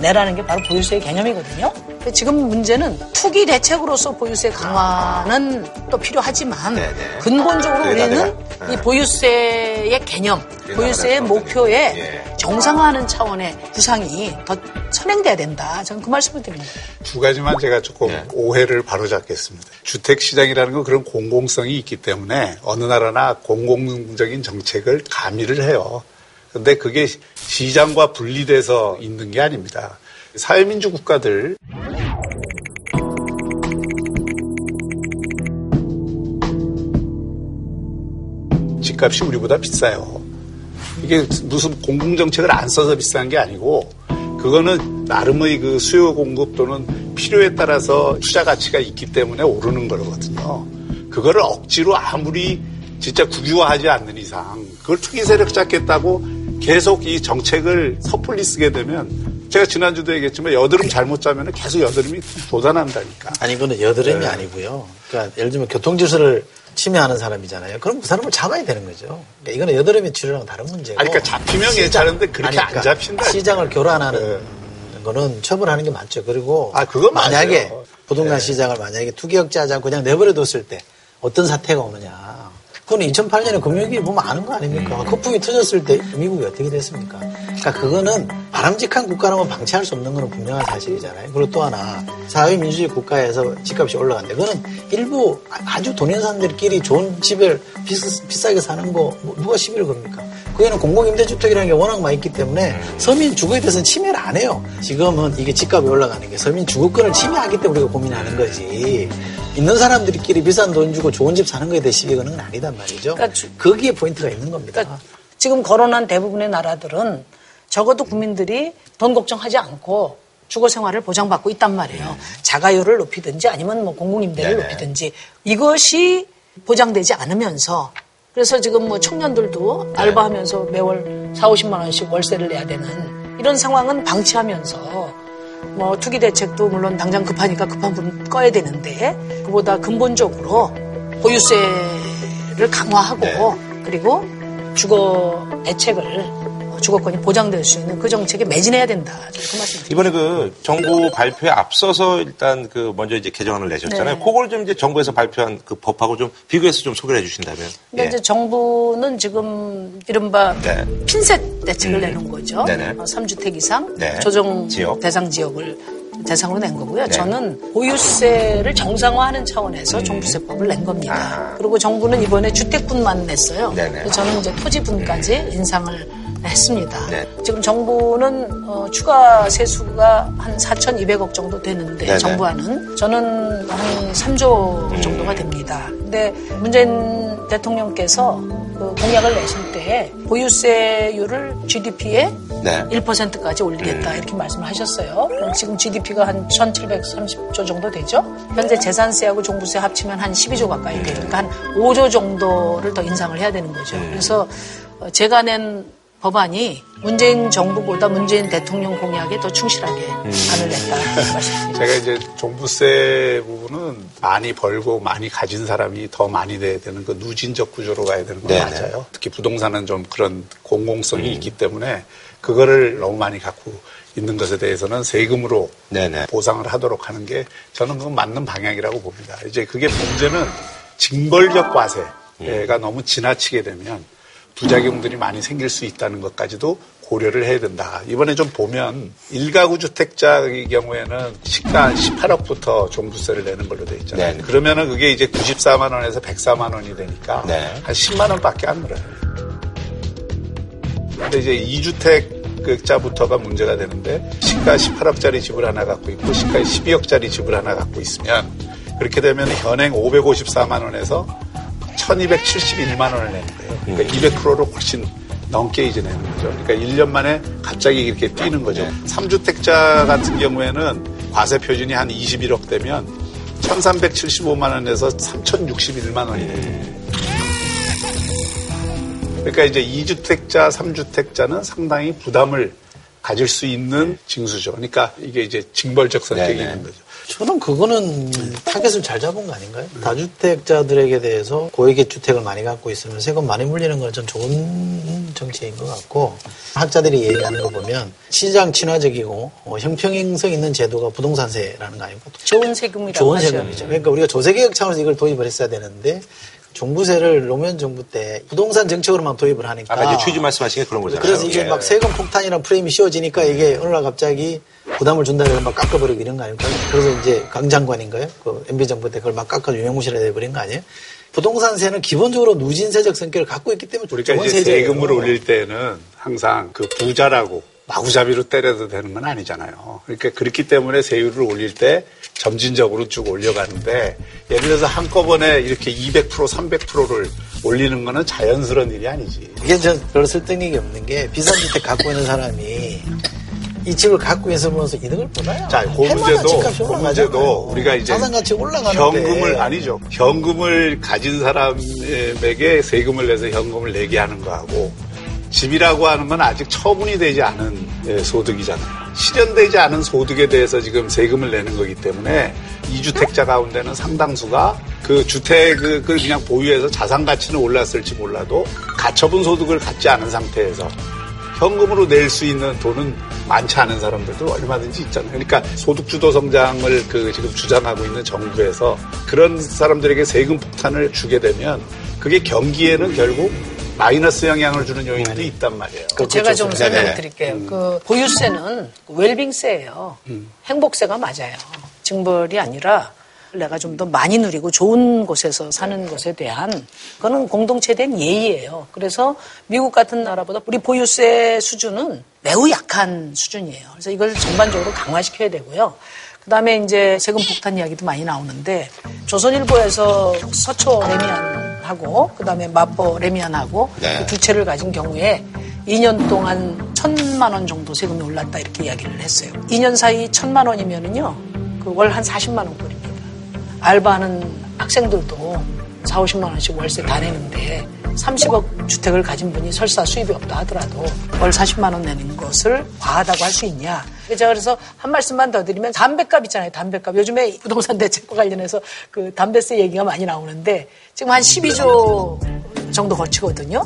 내라는 게 바로 보유세의 개념이거든요. 지금 문제는 투기 대책으로서 보유세 강화는 또 필요하지만 근본적으로 그래다 우리는 내가. 이 보유세의 개념, 보유세의 목표에 정상화하는 차원의 구상이 더 선행돼야 된다. 저는 그 말씀을 드립니다. 두 가지만 제가 조금 오해를 바로잡겠습니다. 주택 시장이라는 건 그런 공공성이 있기 때문에 어느 나라나 공공적인 정책을 가미를 해요. 근데 그게 시장과 분리돼서 있는 게 아닙니다. 사회민주 국가들 집값이 우리보다 비싸요. 이게 무슨 공공정책을 안 써서 비싼 게 아니고 그거는 나름의 그 수요 공급 또는 필요에 따라서 투자 가치가 있기 때문에 오르는 거거든요. 그거를 억지로 아무리 진짜 국유화하지 않는 이상 그걸 투기 세력 잡겠다고 계속 이 정책을 섣불리 쓰게 되면 제가 지난주도 얘기했지만 여드름 잘못 짜면 계속 여드름이 돋아난다니까. 아니 이거는 여드름이 네. 아니고요. 그러니까 예를 들면 교통질서를 침해하는 사람이잖아요. 그럼 그 사람을 잡아야 되는 거죠. 그러니까 이거는 여드름의 치료랑 다른 문제고. 아니, 그러니까 잡히면 시장- 괜찮은데 그렇게 아니, 안 잡힌다. 시장을 교란하는 거는 처벌하는 게 맞죠. 그리고 아, 그건 만약에 맞아요. 부동산 시장을 만약에 투기억자하지 않고 그냥 내버려뒀을 때 어떤 사태가 오느냐. 그건 2008년에 금융위기 보면 아는 거 아닙니까? 거품이 터졌을 때 미국이 어떻게 됐습니까? 그러니까 그거는 바람직한 국가라면 방치할 수 없는 건 분명한 사실이잖아요. 그리고 또 하나 사회민주주의 국가에서 집값이 올라간다. 그거는 일부 아주 돈 있는 사람들끼리 좋은 집을 비싸, 비싸게 사는 거뭐 누가 시비를 겁니까? 그게는 공공임대주택이라는 게 워낙 많이 있기 때문에 서민 주거에 대해서는 침해를 안 해요. 지금은 이게 집값이 올라가는 게 서민 주거권을 침해하기 때문에 우리가 고민하는 거지. 있는 사람들끼리 비싼 돈 주고 좋은 집 사는 거에 대해 시비 거는 건 아니단 말이죠. 거기에 포인트가 있는 겁니다. 지금 거론한 대부분의 나라들은 적어도 국민들이 돈 걱정하지 않고 주거 생활을 보장받고 있단 말이에요. 자가요를 높이든지 아니면 뭐 공공임대를 네네. 높이든지 이것이 보장되지 않으면서 그래서 지금 뭐 청년들도 알바하면서 매월 4, 50만 원씩 월세를 내야 되는 이런 상황은 방치하면서 뭐 투기 대책도 물론 당장 급하니까 급한 불은 꺼야 되는데 그보다 근본적으로 보유세를 강화하고 그리고 주거 대책을 주거권이 보장될 수 있는 그 정책에 매진해야 된다. 그 말씀. 이번에 그 정부 발표에 앞서서 일단 그 먼저 이제 개정안을 내셨잖아요. 네. 그걸 좀 이제 정부에서 발표한 그 법하고 좀 비교해서 좀 소개를 해주신다면. 근데 이제 정부는 지금 이른바 네. 핀셋 대책을 음. 내는 거죠. 네네. 3주택 이상 네. 조정 지역. 대상 지역을 대상으로 낸 거고요. 네. 저는 보유세를 정상화하는 차원에서 음. 종부세법을 낸 겁니다. 아. 그리고 정부는 이번에 주택분만 냈어요. 네네. 저는 이제 토지분까지 인상을 했습니다. 네. 지금 정부는 어, 추가 세수가 한 4,200억 정도 되는데 네네. 정부와는 저는 한 3조 정도가 됩니다. 근데 문재인 대통령께서 그 공약을 내실 때 보유세율을 GDP의 네. 1%까지 올리겠다 이렇게 말씀을 하셨어요. 그럼 지금 GDP가 한 1,730조 정도 되죠. 현재 재산세하고 종부세 합치면 한 12조 가까이 돼요. 그러니까 한 5조 정도를 더 인상을 해야 되는 거죠. 그래서 어, 제가 낸 법안이 문재인 정부보다 문재인 대통령 공약에 더 충실하게 안을 냈다 말씀드립니다. 제가 이제 종부세 부분은 많이 벌고 많이 가진 사람이 더 많이 내야 되는 그 누진적 구조로 가야 되는 건 네네. 맞아요. 특히 부동산은 좀 그런 공공성이 있기 때문에 그거를 너무 많이 갖고 있는 것에 대해서는 세금으로 보상을 하도록 하는 게 저는 그건 맞는 방향이라고 봅니다. 이제 그게 문제는 징벌적 과세가 너무 지나치게 되면 부작용들이 많이 생길 수 있다는 것까지도 고려를 해야 된다. 이번에 좀 보면 일가구 주택자의 경우에는 시가 18억부터 종부세를 내는 걸로 돼 있잖아요. 네. 그러면은 그게 이제 94만 원에서 104만 원이 되니까 네. 한 10만 원밖에 안 늘어요. 근데 이제 2주택 자부터가 문제가 되는데 시가 18억짜리 집을 하나 갖고 있고 시가 12억짜리 집을 하나 갖고 있으면 그렇게 되면 현행 554만 원에서 1271만 원을 내는 거예요. 그러니까 200%로 훨씬 넘게 이제 내는 거죠. 그러니까 1년 만에 갑자기 이렇게 뛰는 거죠. 3주택자 같은 경우에는 과세 표준이 한 21억 되면 1375만 원에서 3061만 원이 돼요. 그러니까 이제 2주택자, 3주택자는 상당히 부담을 가질 수 있는 징수죠. 그러니까 이게 이제 징벌적 성격이 네네. 있는 거죠. 저는 그거는 타겟을 잘 잡은 거 아닌가요? 다주택자들에게 대해서 고액의 주택을 많이 갖고 있으면 세금 많이 물리는 건 전 좋은 정책인 것 같고 학자들이 얘기하는 거 보면 시장 친화적이고 어, 형평성 있는 제도가 부동산세라는 거 아닙니까? 좋은 세금이라고 좋은 하죠. 세금이죠. 그러니까 우리가 조세개혁 차원에서 이걸 도입을 했어야 되는데 종부세를 노무현 정부 때 부동산 정책으로만 도입을 하니까 아까 이제 취지 말씀하신 게 그런 거잖아요. 그래서 이게 예. 막 세금 폭탄이라는 프레임이 씌워지니까 이게 어느 날 갑자기 부담을 준다 그래서 막 깎아버리고 이런 거 아닐까요? 그래서 이제 강 장관인가요? 그 MB 정부 때 그걸 막 깎아 유명무실해 돼버린 거 아니에요? 부동산세는 기본적으로 누진세적 성격을 갖고 있기 때문에 그러니까 좋은 이제 세제예요. 세금을 올릴 때는 항상 그 부자라고 마구잡이로 때려도 되는 건 아니잖아요. 그러니까 그렇기 때문에 세율을 올릴 때 점진적으로 쭉 올려가는데 예를 들어서 한꺼번에 이렇게 200% 300%를 올리는 거는 자연스러운 일이 아니지. 이게 저 별로 설득력이 없는 게 비싼 주택 갖고 있는 사람이 이 집을 갖고 있으면서 이득을 보나요? 자, 그 문제도, 그. 문제도 우리가 이제 현금을 아니죠. 현금을 가진 사람에게 세금을 내서 현금을 내게 하는 거하고 집이라고 하는 건 아직 처분이 되지 않은 예, 소득이잖아요. 실현되지 않은 소득에 대해서 지금 세금을 내는 거기 때문에 이주택자 가운데는 상당수가 그 주택을 그냥 보유해서 자산 가치는 올랐을지 몰라도 가처분 소득을 갖지 않은 상태에서 현금으로 낼 수 있는 돈은 많지 않은 사람들도 얼마든지 있잖아요. 그러니까 소득주도 성장을 그 지금 주장하고 있는 정부에서 그런 사람들에게 세금 폭탄을 주게 되면 그게 경기에는 결국 마이너스 영향을 주는 요인들이 있단 말이에요. 그 제가 좀 설명을 네네. 드릴게요. 그 보유세는 웰빙세예요. 행복세가 맞아요. 징벌이 아니라 내가 좀 더 많이 누리고 좋은 곳에서 사는 것에 대한 그거는 공동체에 대한 예의예요. 그래서 미국 같은 나라보다 우리 보유세 수준은 매우 약한 수준이에요. 그래서 이걸 전반적으로 강화시켜야 되고요. 그다음에 이제 세금 폭탄 이야기도 많이 나오는데 조선일보에서 서초 레미안하고 그다음에 마포 레미안하고 네. 그두 채를 가진 경우에 2년 동안 천만 원 정도 세금이 올랐다 이렇게 이야기를 했어요. 2년 사이 천만 원이면은요 그 월 한 40만 원 꼴입니다. 알바하는 학생들도 4, 50만 원씩 월세 다 내는데 30억 주택을 가진 분이 설사 수입이 없다 하더라도 월 40만 원 내는 것을 과하다고 할 수 있냐. 제가 그래서 한 말씀만 더 드리면 담배값 있잖아요. 담배값. 요즘에 부동산 대책과 관련해서 그 담배세 얘기가 많이 나오는데 지금 한 12조 정도 거치거든요.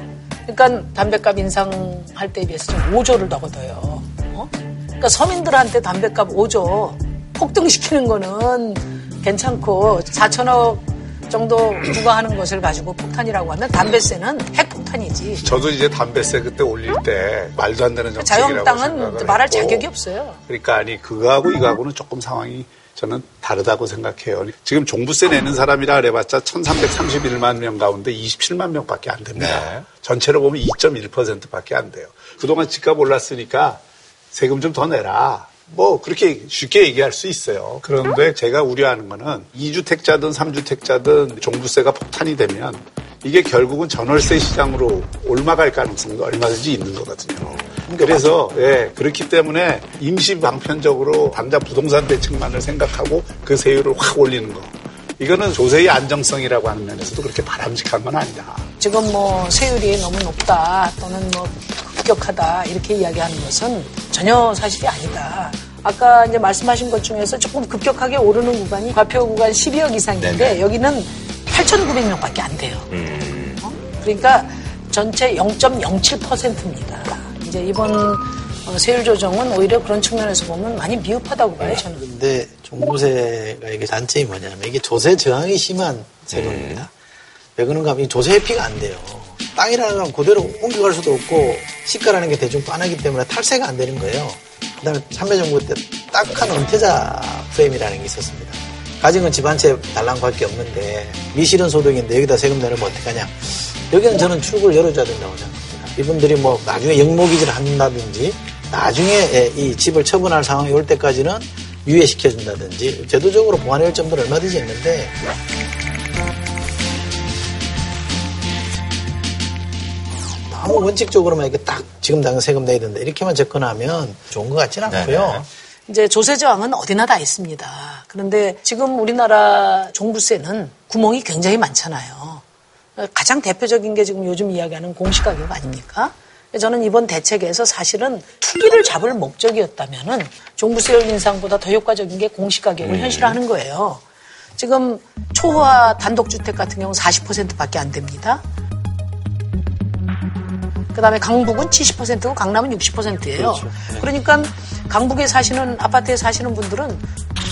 그러니까 담배값 인상할 때에 비해서 지금 5조를 더 걷어요. 어? 그러니까 서민들한테 담배값 5조 폭등시키는 거는 괜찮고 4천억 정도 부과하는 것을 가지고 폭탄이라고 하면 담배세는 핵폭탄이지. 저도 이제 담배세 그때 올릴 때 말도 안 되는 정책이라고 자유한국당은 생각을 말할 했고 자격이 없어요. 그러니까 아니 그거하고 이거하고는 조금 상황이 저는 다르다고 생각해요. 지금 종부세 내는 사람이라 그래봤자 1,331만 명 가운데 27만 명밖에 안 됩니다. 전체로 보면 2.1%밖에 안 돼요. 그동안 집값 올랐으니까 세금 좀 더 내라. 뭐 그렇게 쉽게 얘기할 수 있어요. 그런데 제가 우려하는 거는 2주택자든 3주택자든 종부세가 폭탄이 되면 이게 결국은 전월세 시장으로 올라갈 가능성도 얼마든지 있는 거거든요. 그래서 예, 그렇기 때문에 임시 방편적으로 당장 부동산 대책만을 생각하고 그 세율을 확 올리는 거. 이거는 조세의 안정성이라고 하는 면에서도 그렇게 바람직한 건 아니다. 지금 뭐 세율이 너무 높다 또는 뭐 급격하다 이렇게 이야기하는 것은 전혀 사실이 아니다. 아까 이제 말씀하신 것 중에서 조금 급격하게 오르는 구간이 과표 구간 12억 이상인데 네네. 여기는 8,900명 밖에 안 돼요. 음. 어? 그러니까 전체 0.07%입니다. 이제 이번 어, 세율 조정은 오히려 그런 측면에서 보면 많이 미흡하다고 봐요, 저는. 근데 종부세가 이게 단점이 뭐냐면 이게 조세 저항이 심한 세금입니다. 왜 그런가 하면 이 조세 회피가 안 돼요. 땅이라는 건 그대로 옮겨갈 수도 없고 시가라는 게 대중 빤하기 때문에 탈세가 안 되는 거예요. 그 다음에 참여정부 때 딱한 은퇴자 프레임이라는 게 있었습니다. 가진 건 집 한 채 달랑밖에 없는데 미실현 소득인데 여기다 세금 내려면 어떡하냐. 여기는 저는 출구를 열어줘야 된다고 생각합니다. 이분들이 뭐 나중에 영모기지를 한다든지 나중에 이 집을 처분할 상황이 올 때까지는 유예시켜준다든지 제도적으로 보완할 점들은 얼마든지 있는데 너무 원칙적으로만 이렇게 딱 지금 당장 세금 내야 된다 이렇게만 접근하면 좋은 것 같지는 않고요. 이제 조세 저항은 어디나 다 있습니다. 그런데 지금 우리나라 종부세는 구멍이 굉장히 많잖아요. 가장 대표적인 게 지금 요즘 이야기하는 공시가격 아닙니까? 저는 이번 대책에서 사실은 투기를 잡을 목적이었다면은 종부세율 인상보다 더 효과적인 게 공시가격을 음. 현실화하는 거예요. 지금 초호화 단독주택 같은 경우는 40%밖에 안 됩니다. 그다음에 강북은 70%고 강남은 60%예요. 그렇죠. 그러니까 강북에 사시는 아파트에 사시는 분들은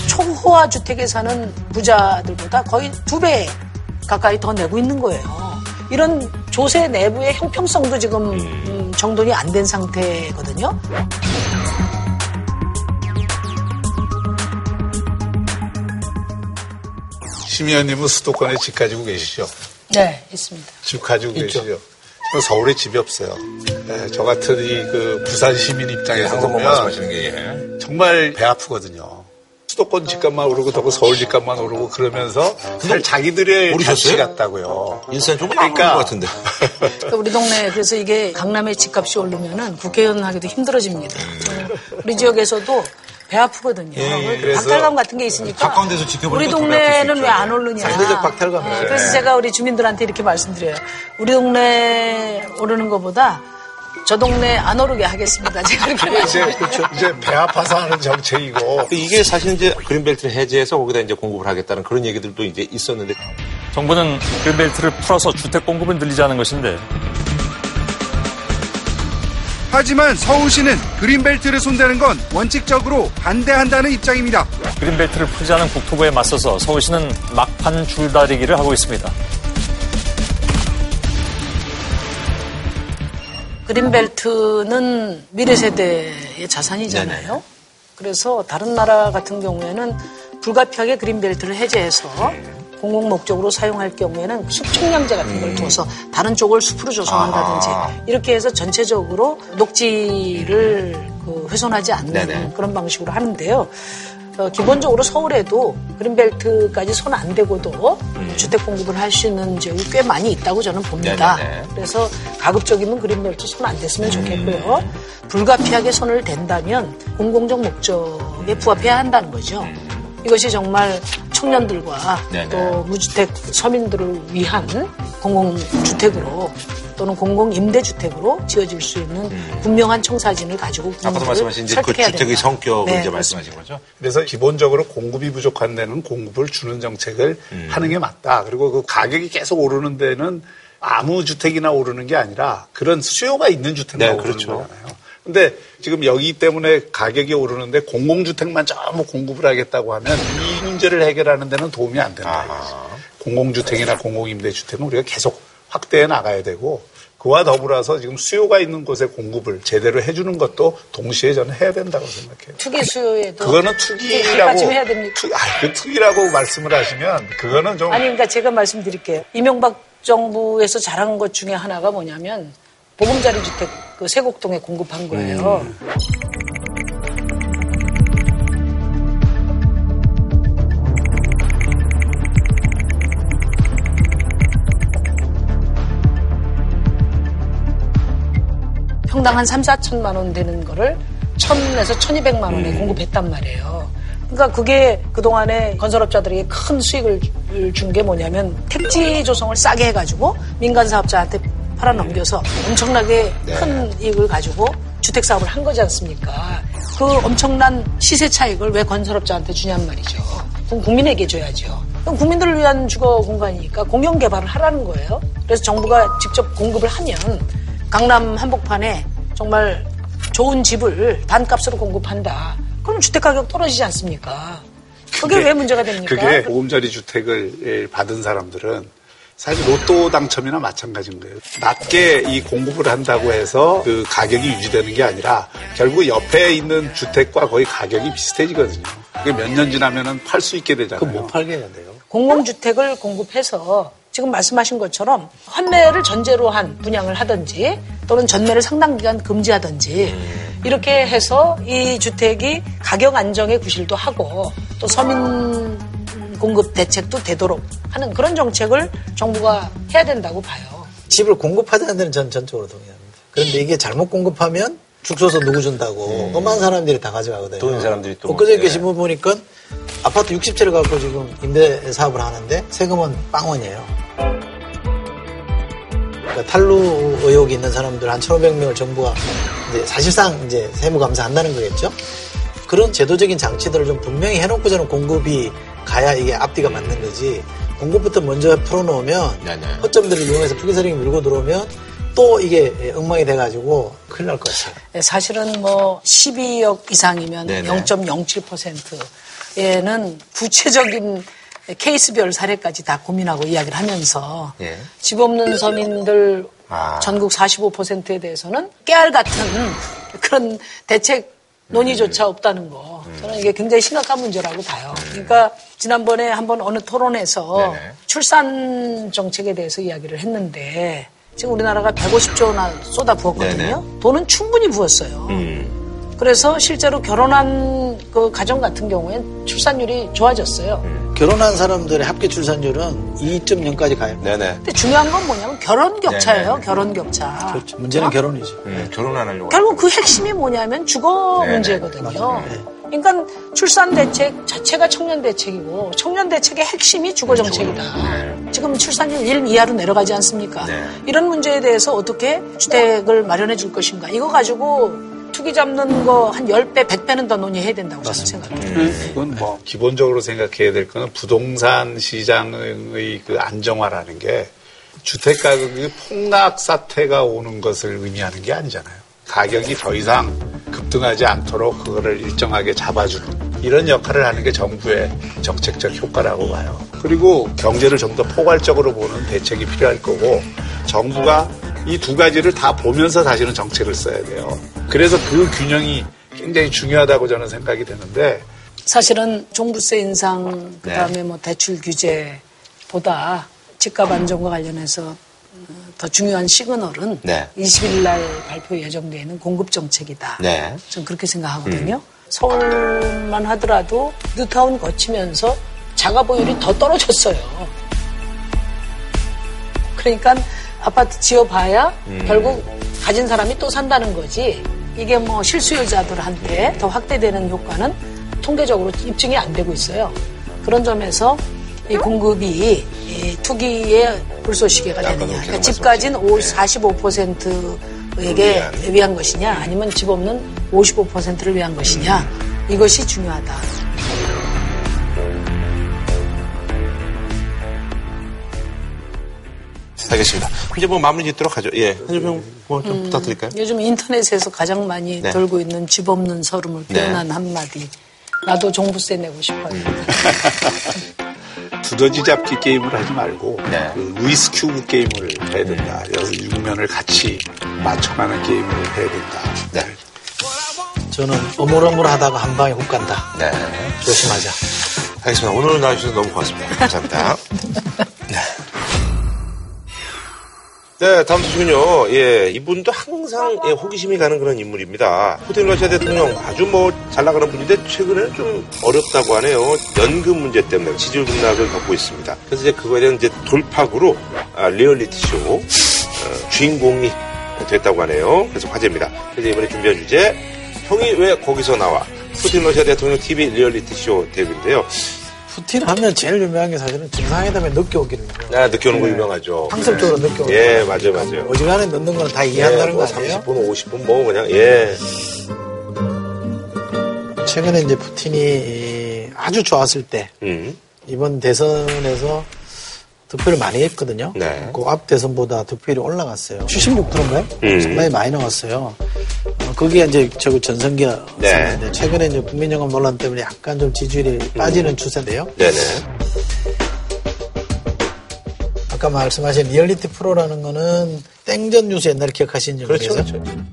초호화 주택에 사는 부자들보다 거의 두 배 가까이 더 내고 있는 거예요. 이런 조세 내부의 형평성도 지금 음, 정돈이 안 된 상태거든요. 심의원님은 수도권에 집 가지고 계시죠? 네, 있습니다. 집 가지고 계시죠? 저는 서울에 집이 없어요. 네, 저 같은 이 그 부산 시민 입장에서 항상 뭐 보면 말씀하시는 게 예. 정말 배 아프거든요. 수도권 집값만 오르고 더 서울 집값만 오르고 그러면서 사실 자기들의? 가치 같다고요. 일산 조금 안 오른 것 같은데. 그러니까 우리 동네 그래서 이게 강남의 집값이 오르면은 국회의원 하기도 힘들어집니다. 우리 지역에서도 배 아프거든요. 예, 예. 그래서 박탈감 같은 게 있으니까 가까운 데서 지켜보니까 우리 더 동네는 배왜안 오르냐. 상대적 박탈감. 네, 네. 그래서 제가 우리 주민들한테 이렇게 말씀드려요. 우리 동네 오르는 것보다 저 동네 안 오르게 하겠습니다. 제가 이렇게 이제, 말씀드려요. 이제 배 아파서 하는 정책이고. 이게 사실 이제 그린벨트를 해제해서 거기다 이제 공급을 하겠다는 그런 얘기들도 이제 있었는데 정부는 그린벨트를 풀어서 주택 공급을 늘리자는 것인데 하지만 서울시는 그린벨트를 손대는 건 원칙적으로 반대한다는 입장입니다. 그린벨트를 풀자는 국토부에 맞서서 서울시는 막판 줄다리기를 하고 있습니다. 그린벨트는 미래 세대의 자산이잖아요. 그래서 다른 나라 같은 경우에는 불가피하게 그린벨트를 해제해서 공공 목적으로 사용할 경우에는 숲 총량제 같은 걸 둬서 다른 쪽을 숲으로 조성한다든지 이렇게 해서 전체적으로 녹지를 그 훼손하지 않는 네네. 그런 방식으로 하는데요. 어, 기본적으로 서울에도 그린벨트까지 손 안 대고도 주택 공급을 할 수 있는 지역이 꽤 많이 있다고 저는 봅니다. 네네네. 그래서 가급적이면 그린벨트 손 안 댔으면 좋겠고요. 불가피하게 손을 댄다면 공공적 목적에 부합해야 한다는 거죠. 이것이 정말 청년들과 네네. 또 무주택 서민들을 위한 공공주택으로 또는 공공 임대주택으로 지어질 수 있는 분명한 청사진을 가지고 아까도 말씀하신 이제 그 주택의 된다. 성격을 네, 이제. 말씀하신 거죠. 그래서 기본적으로 공급이 부족한 데는 공급을 주는 정책을 하는 게 맞다. 그리고 그 가격이 계속 오르는 데는 아무 주택이나 오르는 게 아니라 그런 수요가 있는 주택만 네, 오르는 그렇죠. 거잖아요. 근데 지금 여기 때문에 가격이 오르는데 공공주택만 전부 공급을 하겠다고 하면 이 문제를 해결하는 데는 도움이 안 된다. 공공주택이나 공공임대주택은 우리가 계속 확대해 나가야 되고 그와 더불어서 지금 수요가 있는 곳에 공급을 제대로 해주는 것도 동시에 저는 해야 된다고 생각해요. 투기 수요에도 그거는 투기라고 해야 됩니다. 투, 아, 그 투기라고 말씀을 하시면 그거는 좀 아니 그러니까 제가 말씀드릴게요. 이명박 정부에서 잘한 것 중에 하나가 뭐냐면 보금자리 주택 그 세곡동에 공급한 거예요. 평당 한 3, 4천만 원 되는 거를 1000에서 1200만 원에 음. 공급했단 말이에요. 그러니까 그게 그동안에 건설업자들에게 큰 수익을 준 게 뭐냐면 택지 조성을 싸게 해가지고 민간 사업자한테 팔아넘겨서 엄청나게 네. 큰 이익을 가지고 주택 사업을 한 거지 않습니까? 그 엄청난 시세 차익을 왜 건설업자한테 주냔 말이죠. 그럼 국민에게 줘야죠. 그럼 국민들을 위한 주거 공간이니까 공영 개발을 하라는 거예요. 그래서 정부가 직접 공급을 하면 강남 한복판에 정말 좋은 집을 반값으로 공급한다. 그럼 주택 가격 떨어지지 않습니까? 그게 왜 문제가 됩니까? 그게 보금자리 주택을 예, 받은 사람들은 사실 로또 당첨이나 마찬가지인 거예요. 낮게 이 공급을 한다고 해서 그 가격이 유지되는 게 아니라 결국 옆에 있는 주택과 거의 가격이 비슷해지거든요. 그게 몇 년 지나면은 팔 수 있게 되잖아요. 못 팔게 해야 돼요. 공공주택을 공급해서 지금 말씀하신 것처럼 환매를 전제로 한 분양을 하든지 또는 전매를 상당 기간 금지하든지 이렇게 해서 이 주택이 가격 안정의 구실도 하고 또 서민 공급 대책도 되도록 하는 그런 정책을 정부가 해야 된다고 봐요. 집을 공급하자는 데는 전 전적으로 동의합니다. 그런데 이게 잘못 공급하면 죽서서 누구 준다고 엄한 사람들이 다 가져가거든요. 돈 사람들이 또. 엊그저께 예. 신문 보니까 아파트 60채를 갖고 지금 임대 사업을 하는데 세금은 빵원이에요. 그러니까 탈루 의혹이 있는 사람들 한 1,500명을 정부가 이제 사실상 이제 세무 감사한다는 거겠죠. 그런 제도적인 장치들을 좀 분명히 해놓고 저는 공급이 가야 이게 앞뒤가 맞는 거지. 공급부터 먼저 풀어놓으면 허점들을 이용해서 투기세력이 밀고 들어오면 또 이게 엉망이 돼가지고 큰일 날 것 같아요. 네, 사실은 뭐 12억 이상이면 네네. 0.07%에는 구체적인 케이스별 사례까지 다 고민하고 이야기를 하면서 예. 집 없는 서민들 아. 전국 45%에 대해서는 깨알 같은 그런 대책 논의조차 없다는 거. 저는 이게 굉장히 심각한 문제라고 봐요. 그러니까 지난번에 한번 어느 토론에서 출산 정책에 대해서 이야기를 했는데 지금 우리나라가 150조 원나 쏟아 부었거든요. 돈은 충분히 부었어요. 그래서 실제로 결혼한 그 가정 같은 경우엔 출산율이 좋아졌어요. 결혼한 사람들의 합계 출산율은 2.0까지 가요. 네네. 근데 중요한 건 뭐냐면 결혼 격차예요. 네네. 결혼 격차. 그렇죠. 문제는 어? 결혼이죠. 음, 결혼 안 하려고. 결국 그 핵심이 뭐냐면 주거 네네. 문제거든요. 그러니까 출산 대책 자체가 청년 대책이고 청년 대책의 핵심이 주거 정책이다. 지금 출산율 1 이하로 내려가지 않습니까? 이런 문제에 대해서 어떻게 주택을 마련해 줄 것인가? 이거 가지고 투기 잡는 거 한 10배, 100배는 더 논의해야 된다고 저는 생각해요. 이건 뭐 기본적으로 생각해야 될 거는 부동산 시장의 그 안정화라는 게 주택 가격이 폭락 사태가 오는 것을 의미하는 게 아니잖아요. 가격이 더 이상 급등하지 않도록 그거를 일정하게 잡아주는 이런 역할을 하는 게 정부의 정책적 효과라고 봐요. 그리고 경제를 좀 더 포괄적으로 보는 대책이 필요할 거고 정부가 이 두 가지를 다 보면서 사실은 정책을 써야 돼요. 그래서 그 균형이 굉장히 중요하다고 저는 생각이 되는데 사실은 종부세 인상 그다음에 뭐 대출 규제보다 집값 안정과 관련해서 어, 더 중요한 시그널은 네. 20일 날 발표 예정되어 있는 공급 정책이다. 네. 전 그렇게 생각하거든요. 서울만 하더라도 뉴타운 거치면서 자가 보율이 더 떨어졌어요. 그러니까 아파트 지어봐야 음. 결국 가진 사람이 또 산다는 거지. 이게 뭐 실수요자들한테 더 확대되는 효과는 통계적으로 입증이 안 되고 있어요. 그런 점에서 이 공급이 이 투기의 불쏘시개가 되느냐. 그러니까 집 가진 45%에게 위한 것이냐, 아니면 집 없는 55%를 위한 것이냐. 이것이 중요하다. 알겠습니다. 이제 뭐 마무리 짓도록 하죠. 예. 한줄평 뭐좀 부탁드릴까요? 요즘 인터넷에서 가장 많이 네. 돌고 있는 집 없는 설움을 네. 표현한 한마디. 나도 종부세 내고 싶어요. 두더지 잡기 게임을 하지 말고 그 루빅스 큐브 게임을 해야 된다. 여섯 육면을 같이 맞춰가는 게임을 해야 된다. 저는 어물어물하다가 한 방에 훅 간다. 네. 조심하자. 알겠습니다. 오늘 나와주셔서 너무 고맙습니다. 감사합니다. 네. 네, 다음 소식은요. 예, 이분도 항상 예, 호기심이 가는 그런 인물입니다. 푸틴 러시아 대통령 아주 뭐 잘 나가는 분인데 최근에는 좀 어렵다고 하네요. 연금 문제 때문에 지지율 급락을 겪고 있습니다. 그래서 이제 그거에 대한 이제 돌파구로 아, 리얼리티 쇼 어, 주인공이 됐다고 하네요. 그래서 화제입니다. 그래서 이번에 준비한 주제 형이 왜 거기서 나와? 푸틴 러시아 대통령 TV 리얼리티 쇼 데뷔인데요. 푸틴 하면 제일 유명한 게 사실은 정상회담에 늦게 오기를. 아, 늦게 오는 거 유명하죠. 상습적으로 늦게 오는 예, 맞아요, 맞아요. 어지간해 늦는 건 다 이해한다는 뭐거 아니에요? 30분, 50분 뭐 그냥 예. 최근에 이제 푸틴이 아주 좋았을 때 음. 이번 대선에서 득표를 많이 했거든요. 네. 그앞 대선보다 득표율이 올라갔어요. 76%인가요? 음. 상당히 많이 나왔어요. 어, 거기에 이제 저거 전성기였는데 네. 최근에 이제 국민연금 논란 때문에 약간 좀 지지율이 빠지는 추세인데요. 네네. 아까 말씀하신 리얼리티 프로라는 거는 땡전 뉴스 옛날에 기억하시는지 그렇죠, 모르겠어요. 예.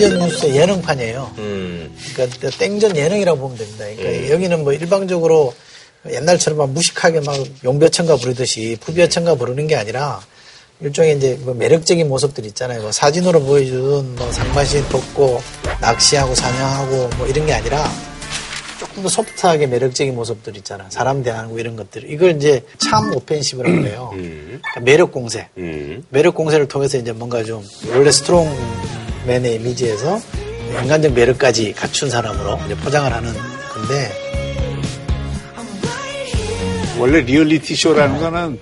땡전 뉴스의 예능판이에요. 음. 그러니까 땡전 예능이라고 보면 됩니다. 그러니까 음. 여기는 뭐 일방적으로 옛날처럼 막 무식하게 막 용벼천가 부르듯이 푸벼천가 부르는 게 아니라 일종의 이제 뭐 매력적인 모습들 있잖아요. 뭐 사진으로 보여준 뭐 상반신 돋고 낚시하고 사냥하고 뭐 이런 게 아니라 조금 더 소프트하게 매력적인 모습들 있잖아. 사람 대하고 이런 것들. 이걸 이제 참 오펜시브라고 해요. 그러니까 매력 공세. 음. 매력 공세를 통해서 이제 뭔가 좀 원래 strong man의 이미지에서 인간적 매력까지 갖춘 사람으로 이제 포장을 하는 건데 원래 리얼리티 쇼라는 거는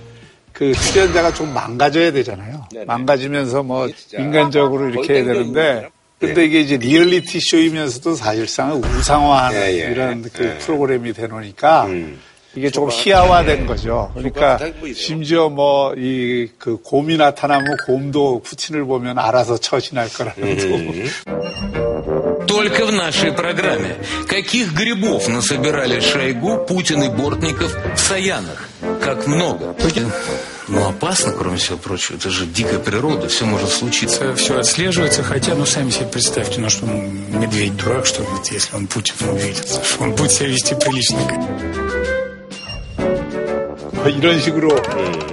그 출연자가 좀 망가져야 되잖아요. 망가지면서 뭐 인간적으로 이렇게 해야 되는데 근데 이게 이제 리얼리티 쇼이면서도 사실상 우상화하는 예, 예. 이런 그 예. 프로그램이 되노니까 이게 조금 희화화된 거죠. 그러니까 심지어 뭐 이 그 곰이 나타나면 곰도 푸틴을 보면 알아서 처신할 거라는 Только в нашей программе. Каких грибов насобирали Шойгу, Путин и Бортников в Саянах? Как много. Ну, опасно, кроме всего прочего. Это же дикая природа, все может случиться. Все отслеживается, хотя, ну, сами себе представьте, ну, что он медведь дурак, что ли, если он Путина увидит, что он будет себя вести прилично. 뭐 이런 식으로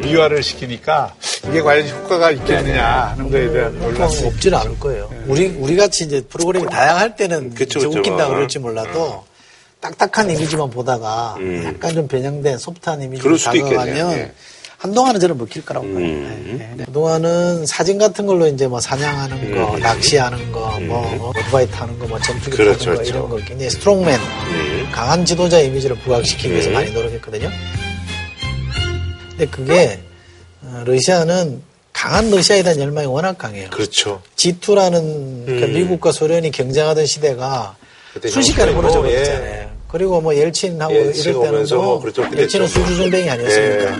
미화를 시키니까 이게 과연 효과가 있겠느냐 하는 거에 대한 논란이 없진 않을 거예요. 우리 우리 같이 이제 프로그램이 다양할 때는 그쵸, 그쵸. 웃긴다 어. 그럴지 몰라도 딱딱한 이미지만 보다가 약간 좀 변형된 소프트한 이미지로 다가가면. 예. 한동안은 저는 먹힐 거라고 봐요. 네, 네. 그동안은 사진 같은 걸로 이제 뭐 사냥하는 거, 음. 낚시하는 거, 뭐 오토바이 타는 거, 뭐 점프기 그렇죠, 타는 거 그렇죠. 이런 거 굉장히 스트롱맨, 강한 지도자 이미지를 부각시키기 위해서 음. 많이 노력했거든요. 근데 그게 어, 러시아는 강한 러시아에 대한 열망이 워낙 강해요. 그렇죠. G2라는 그러니까 음. 미국과 소련이 경쟁하던 시대가 순식간에 무너져 예. 버렸잖아요. 그리고 뭐 옐친하고 옐친 이럴 때는 뭐뭐 그렇죠. 옐친은. 수주전뱅이 아니었습니까?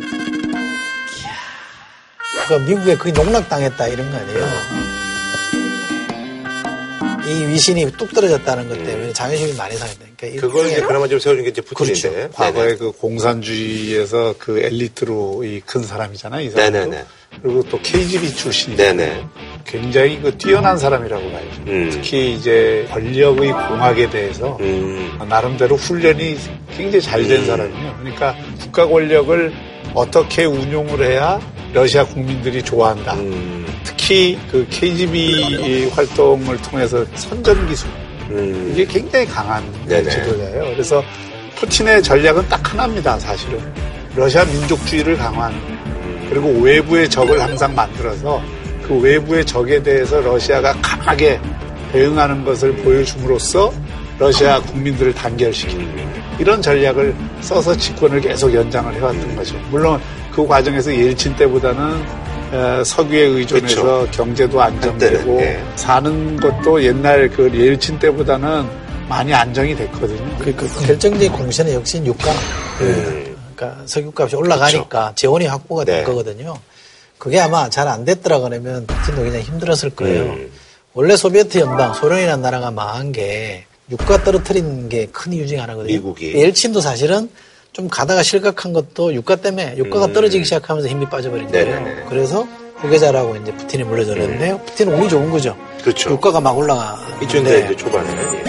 그러니까 미국에 거의 농락당했다 이런 거 아니에요. 이 위신이 뚝 떨어졌다는 것 때문에 자존심이 많이 상했다. 그러니까 그걸 이제 일종의 그나마 좀 세워준 게 이제 푸틴인데. 그렇죠. 과거에 그 공산주의에서 그 엘리트로 이 큰 사람이잖아요. 이 사람도. 네네네. 그리고 또 KGB 출신이 네네. 굉장히 그 뛰어난 사람이라고 봐야죠. 음. 특히 이제 권력의 공학에 대해서 음. 나름대로 훈련이 굉장히 잘 된 사람이에요. 그러니까 국가 권력을 어떻게 운용을 해야 러시아 국민들이 좋아한다. 음. 특히 그 KGB 활동을 통해서 선전 기술 이게 굉장히 강한 음. 네네. 지도자예요. 그래서 푸틴의 전략은 딱 하나입니다, 사실은. 러시아 민족주의를 거예요. 그리고 외부의 적을 항상 만들어서 그 외부의 적에 대해서 러시아가 강하게 대응하는 것을 보여줌으로써 러시아 국민들을 단결시키는. 이런 전략을 써서 집권을 계속 연장을 해왔던 거죠. 물론 그 과정에서 옐친 때보다는 어, 석유에 의존해서 그렇죠. 경제도 안정되고 예. 사는 것도 옛날 그 옐친 때보다는 많이 안정이 됐거든요. 그, 그 결정적인 공세는 역시 유가. 그러니까 석유값이 올라가니까 재원이 확보가 된 네. 거거든요. 그게 아마 잘 안 됐더라 그러면 푸틴도 굉장히 힘들었을 거예요. 음. 원래 소비에트 연방, 소련이라는 나라가 망한 게 유가 떨어뜨린 게 큰 이유 중에 하나거든요. 미국이. 엘친도 사실은 좀 가다가 실각한 것도 유가 때문에 유가가 음. 떨어지기 시작하면서 힘이 빠져버린 거예요. 네네네. 그래서 후계자라고 이제 푸틴이 물려줬는데 푸틴은 운이 좋은 거죠. 그렇죠. 유가가 막 올라가. 2000년대 이제 초반에. 예.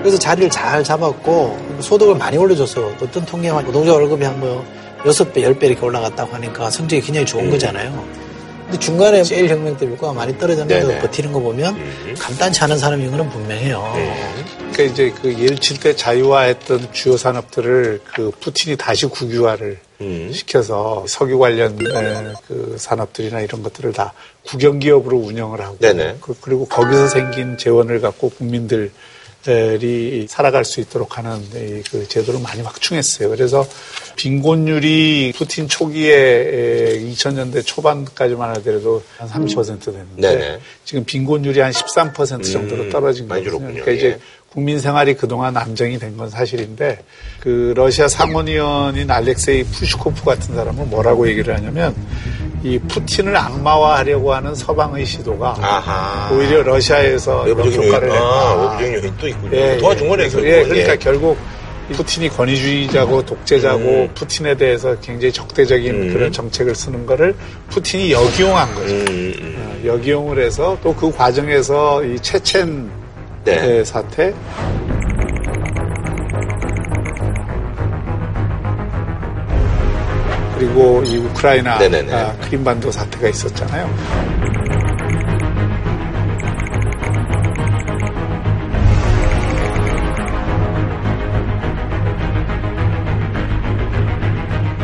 그래서 자리를 잘 잡았고 소득을 많이 올려줬어요. 어떤 통계만 노동자 월급이 한 뭐 여섯 배, 열 배 이렇게 올라갔다고 하니까 성적이 굉장히 좋은 거잖아요. 근데 중간에 세일 혁명 때 물가가 많이 떨어졌는데도 네네. 버티는 거 보면 간단치 않은 사람인 거는 분명해요. 그러니까 이제 그 예르친 때 자유화했던 주요 산업들을 그 푸틴이 다시 국유화를 시켜서 석유 관련 에, 그 산업들이나 이런 것들을 다 국영 기업으로 운영을 하고 네네. 그, 리고 거기서 생긴 재원을 갖고 국민들 이 살아갈 수 있도록 하는 이그 제도를 많이 확충했어요. 그래서 빈곤율이 푸틴 초기에 2000년대 초반까지만 하더라도 한 30% 됐는데 네네. 지금 빈곤율이 한 13% 정도로 음, 떨어진 많이 거거든요. 줄었군요. 그러니까 이제 예. 국민 생활이 그동안 안정이 된 건 사실인데 그 러시아 상원의원인 알렉세이 푸시코프 같은 사람은 뭐라고 얘기를 하냐면 이 푸틴을 악마화하려고 하는 서방의 시도가 아하. 오히려 러시아에서 역효과를 아, 냈다. 외부적인 또 있군요. 예, 도와준 거네, 결국. 예, 그러니까 예. 결국 이 푸틴이 권위주의자고 독재자고 음. 푸틴에 대해서 굉장히 적대적인 그런 정책을 쓰는 거를 푸틴이 역이용한 거죠. 음, 어, 역이용을 해서 또 그 과정에서 이 체첸 네. 예, 사태 그리고 이 우크라이나. 아, 크림반도 사태가 있었잖아요.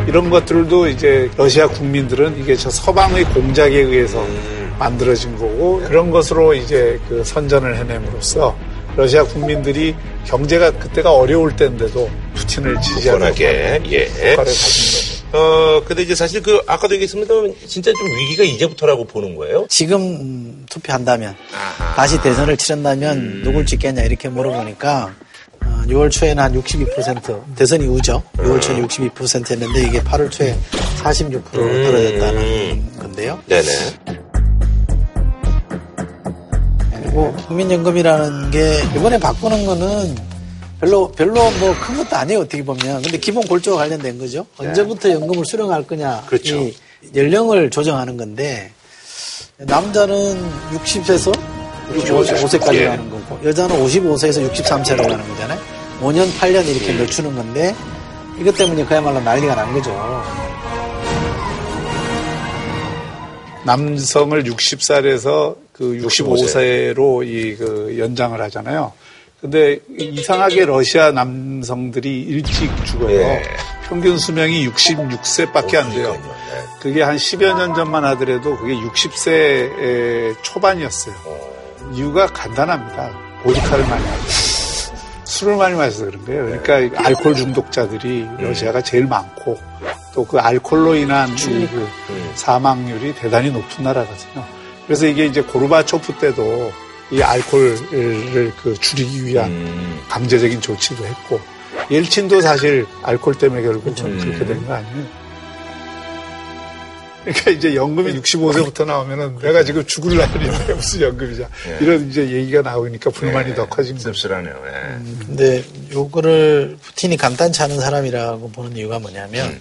이런 것들도 이제 러시아 국민들은 이게 저 서방의 공작에 의해서 만들어진 거고 그런 것으로 이제 그 선전을 해냄으로써 러시아 국민들이 경제가 그때가 어려울 때인데도 푸틴을 지지하는 굳건하게, 예. 효과를 가진 거죠. 어, 근데 이제 사실 그, 아까도 얘기했습니다만, 진짜 좀 위기가 이제부터라고 보는 거예요? 지금 음, 투표한다면 다시 대선을 치른다면 누굴 찍겠냐 이렇게 물어보니까 어, 6월 초에는 한 62% 대선 이후죠. 6월 초에 62%였는데 이게 8월 초에 46%로 떨어졌다는 건데요. 네네. 그리고 국민연금이라는 게 이번에 바꾸는 거는 별로 별로 뭐 큰 것도 아니에요 어떻게 보면. 근데 기본 골조와 관련된 거죠. 언제부터 연금을 수령할 거냐. 그렇죠. 이 연령을 조정하는 건데 남자는 60세에서 65세까지 예. 가는 거고 여자는 55세에서 63세로 가는 거잖아요. 5년 8년 이렇게 늦추는 건데 이것 때문에 그야말로 난리가 난 거죠. 남성을 60살에서 그 65세로 이 그 연장을 하잖아요. 근데 이상하게 러시아 남성들이 일찍 죽어요. 예. 평균 수명이 66세밖에 안 돼요. 그게 한 10여 년 전만 하더라도 그게 60세 초반이었어요. 이유가 간단합니다. 보드카를 많이 하고 술을 많이 마셔서 그런 거예요. 그러니까 알코올 중독자들이 러시아가 제일 많고 또 그 알코올로 인한 이그 사망률이 대단히 높은 나라거든요. 그래서 이게 이제 고르바초프 때도 이 알코올을 그 줄이기 위한 강제적인 조치도 했고 옐친도 사실 알코올 때문에 결국 은 그렇게 된 거 아니에요. 그러니까 이제 연금이 65세부터 나오면은 내가 지금 죽을 나이인데 무슨 연금이냐. 이런 이제 얘기가 나오니까 불만이 더 커진 거죠. 씁쓸하네요. 근데 요거를 푸틴이 간단치 않은 사람이라고 보는 이유가 뭐냐면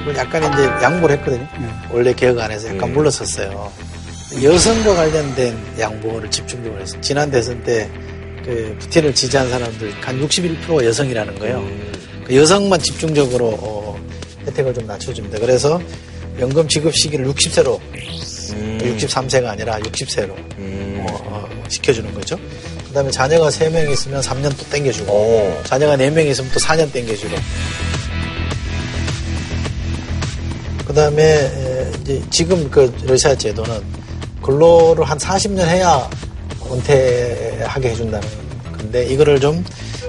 이걸 약간 이제 양보를 했거든요. 원래 개혁 안에서 약간 물러섰어요. 여성과 관련된 양보를 집중적으로 했어요. 지난 대선 때 그 푸틴을 지지한 사람들 한 61%가 여성이라는 거예요. 그 여성만 집중적으로 어, 혜택을 좀 낮춰줍니다. 그래서 연금 지급 시기를 60세로 63세가 아니라 60세로 어, 시켜주는 거죠. 그 다음에 자녀가 3명 있으면 3년 또 땡겨주고 자녀가 4명 있으면 또 4년 땡겨주고 그 다음에 이제 지금 그 러시아 제도는 근로를 한 40년 해야 은퇴하게 해준다는 건데 이거를 좀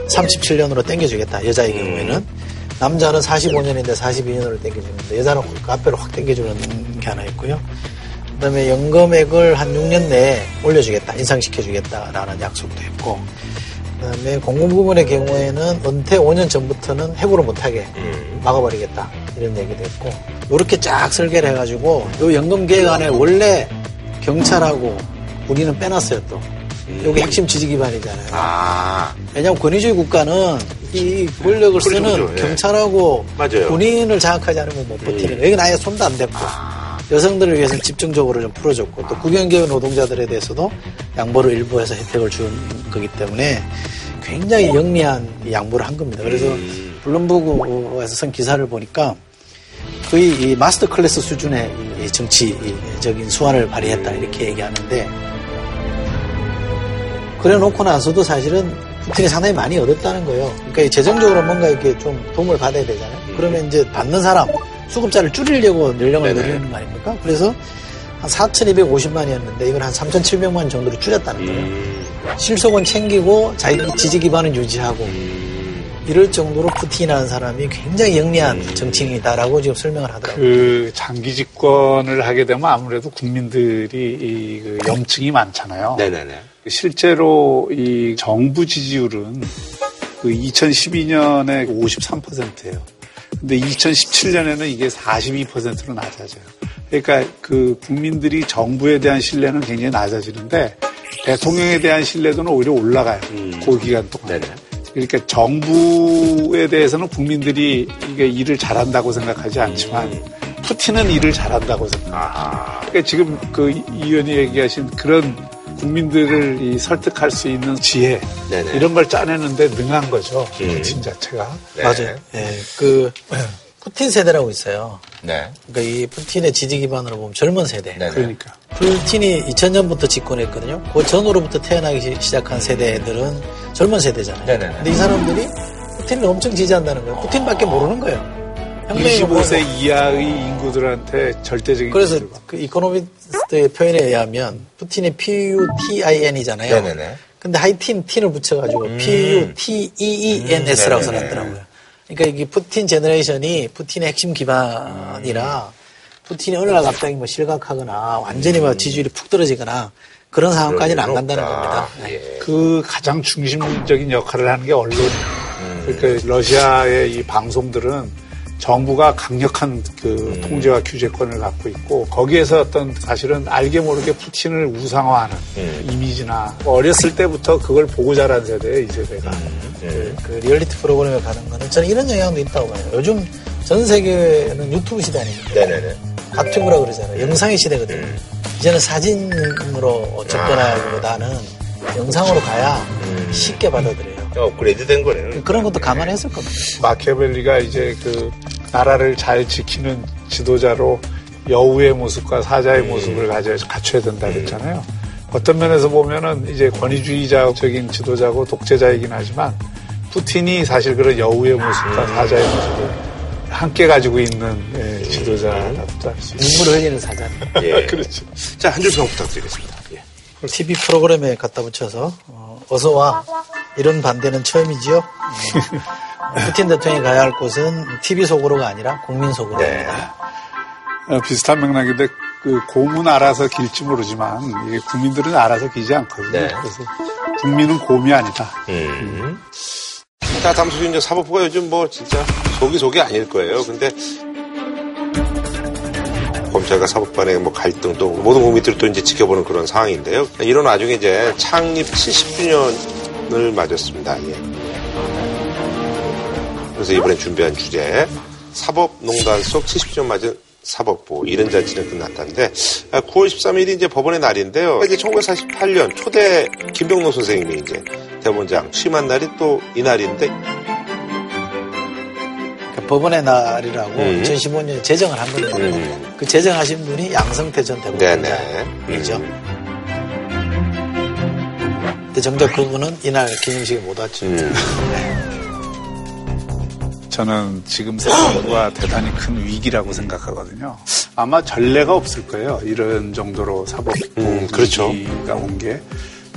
37년으로 땡겨주겠다 여자의 경우에는. 남자는 45년인데 42년으로 땡겨주는데 여자는 그 앞으로 확 땡겨주는 게 하나 있고요. 그다음에 연금액을 한 6년 내에 올려주겠다 인상시켜주겠다라는 약속도 했고. 그다음에 공공 부문의 경우에는 은퇴 5년 전부터는 해고를 못하게 막아버리겠다 이런 얘기도 했고. 이렇게 쫙 설계를 해가지고 요 연금 계획 안에 원래 경찰하고 군인은 빼놨어요 또. 여기 핵심 지지 기반이잖아요. 왜냐하면 권위주의 국가는 이 권력을 쓰는 그렇죠. 예. 경찰하고 맞아요. 군인을 장악하지 않으면 못 버티는 거예요. 여기는 아예 손도 안 댔고 여성들을 위해서 집중적으로 좀 풀어줬고 또 국영기업 노동자들에 대해서도 양보를 일부 해서 혜택을 준 거기 때문에 굉장히 영리한 이 양보를 한 겁니다. 그래서 블룸버그에서 쓴 기사를 보니까 거의 이 마스터 클래스 수준의 이 정치적인 수완을 발휘했다 이렇게 얘기하는데 그래 놓고 나서도 사실은 푸틴이 상당히 많이 얻었다는 거예요. 그러니까 이 재정적으로 뭔가 이렇게 좀 도움을 받아야 되잖아요. 그러면 이제 받는 사람 수급자를 줄이려고 연령을. 늘리는 거 아닙니까? 그래서 한 4,250만이었는데 이걸 한 3,700만 정도로 줄였다는 거예요. 실속은 챙기고 자기 지지 기반은 유지하고 이럴 정도로 푸틴이라는 사람이 굉장히 영리한 정치인이다라고 지금 설명을 하더라고요. 그 장기 집권을 하게 되면 아무래도 국민들이 이그 염증이 많잖아요. 네네네. 실제로 이 정부 지지율은 그 2012년에 53%예요. 근데 2017년에는 이게 42%로 낮아져요. 그러니까 그 국민들이 정부에 대한 신뢰는 굉장히 낮아지는데 대통령에 대한 신뢰도는 오히려 올라가요. 그 기간 동안. 그러니까 정부에 대해서는 국민들이 이게 일을 잘한다고 생각하지 않지만 푸틴은 일을 잘한다고 생각해요. 그러니까 지금 그 이 의원이 얘기하신 그런 국민들을 이 설득할 수 있는 지혜 네네. 이런 걸 짜내는데 능한 거죠. 푸틴 자체가. 맞아요. 예, 그 푸틴 세대라고 있어요. 네. 그러니까 이 푸틴의 지지 기반으로 보면 젊은 세대. 그러니까. 푸틴이 2000년부터 집권했거든요. 그 전후로부터 태어나기 시- 시작한 세대들은 젊은 세대잖아요. 네네네. 근데 이 사람들이 푸틴을 엄청 지지한다는 거예요. 푸틴밖에 모르는 거예요. 혁명이 25세 뭐고. 이하의 인구들한테 절대적인 그래서. 그 이코노미스트의 표현에 의하면 푸틴이 PUTIN이잖아요. 네네네. 근데 하이틴 T를 붙여가지고 음. PUTEENS라고 음, 써놨더라고요. 그러니까 이게 푸틴 generation이 푸틴의 핵심 기반이라 푸틴이 어느 날 갑자기 뭐 실각하거나 완전히 뭐 지지율이 푹 떨어지거나 그런 상황까지는 안 간다는 겁니다. 그 가장 중심적인 역할을 하는 게 언론이에요. 음. 그러니까 러시아의 이 방송들은 정부가 강력한 그 음. 통제와 규제권을 갖고 있고 거기에서 어떤 사실은 알게 모르게 푸틴을 우상화하는 음. 이미지나 어렸을 때부터 그걸 보고 자란 세대예요, 이 세대가. 음. 그 리얼리티 프로그램에 가는 거는 저는 이런 영향도 있다고 봐요. 요즘 전 세계는 유튜브 시대 아닙니까? 네네네. 갓튜브라 그러잖아요. 영상의 시대거든요. 이제는 사진으로 접근하기보다는 영상으로 가야 쉽게 받아들여요. 업그레이드 된 거네요. 그런 것도 감안했을 겁니다. 마키아벨리가 이제 그 나라를 잘 지키는 지도자로 여우의 모습과 사자의 모습을 가져 갖춰야 된다 그랬잖아요. 어떤 면에서 보면은 이제 권위주의자적인 지도자고 독재자이긴 하지만 푸틴이 사실 그런 여우의 모습과 사자의 모습을 함께 가지고 있는 예, 지도자라고도 할수 있어요. 눈물을 흘리는 사자. 예. 그렇죠. 자, 한 줄 평 부탁드리겠습니다. 예. TV 프로그램에 갖다 붙여서 어, 어서 와 이런 반대는 처음이지요. 어, 푸틴 대통령이 가야 할 곳은 TV 속으로가 아니라 국민 속으로입니다. 어, 비슷한 맥락인데 그 곰은 알아서 길지 모르지만 이게 국민들은 알아서 기지 않거든요. 네. 그래서 국민은 곰이 아니다. 음. 자, 다음 소식 이제 사법부가 요즘 뭐 진짜 속이 속이 아닐 거예요. 근데 검찰과 사법 간의 뭐 갈등 또 모든 국민들이 또 이제 지켜보는 그런 상황인데요. 이런 와중에 이제 창립 70주년을 맞았습니다. 예. 그래서 이번에 준비한 주제 사법농단 속 70주년 맞은 사법부 이런 잔치는 끝났다는데 9월 13일이 이제 법원의 날인데요. 이게 1948년 초대 김병록 선생님이 이제 대법원장 취임한 날이 또 이 날인데 그러니까 법원의 날이라고 음. 2015년에 제정을 한 겁니다. 음. 그 제정하신 분이 양성태 전 대법원장이죠. 근데 정작 그분은 이날 기념식에 못 왔죠. 저는 지금 사법부가 대단히 큰 위기라고 생각하거든요. 아마 전례가 없을 거예요. 이런 정도로 사법부 음, 그렇죠. 위기가 온 게.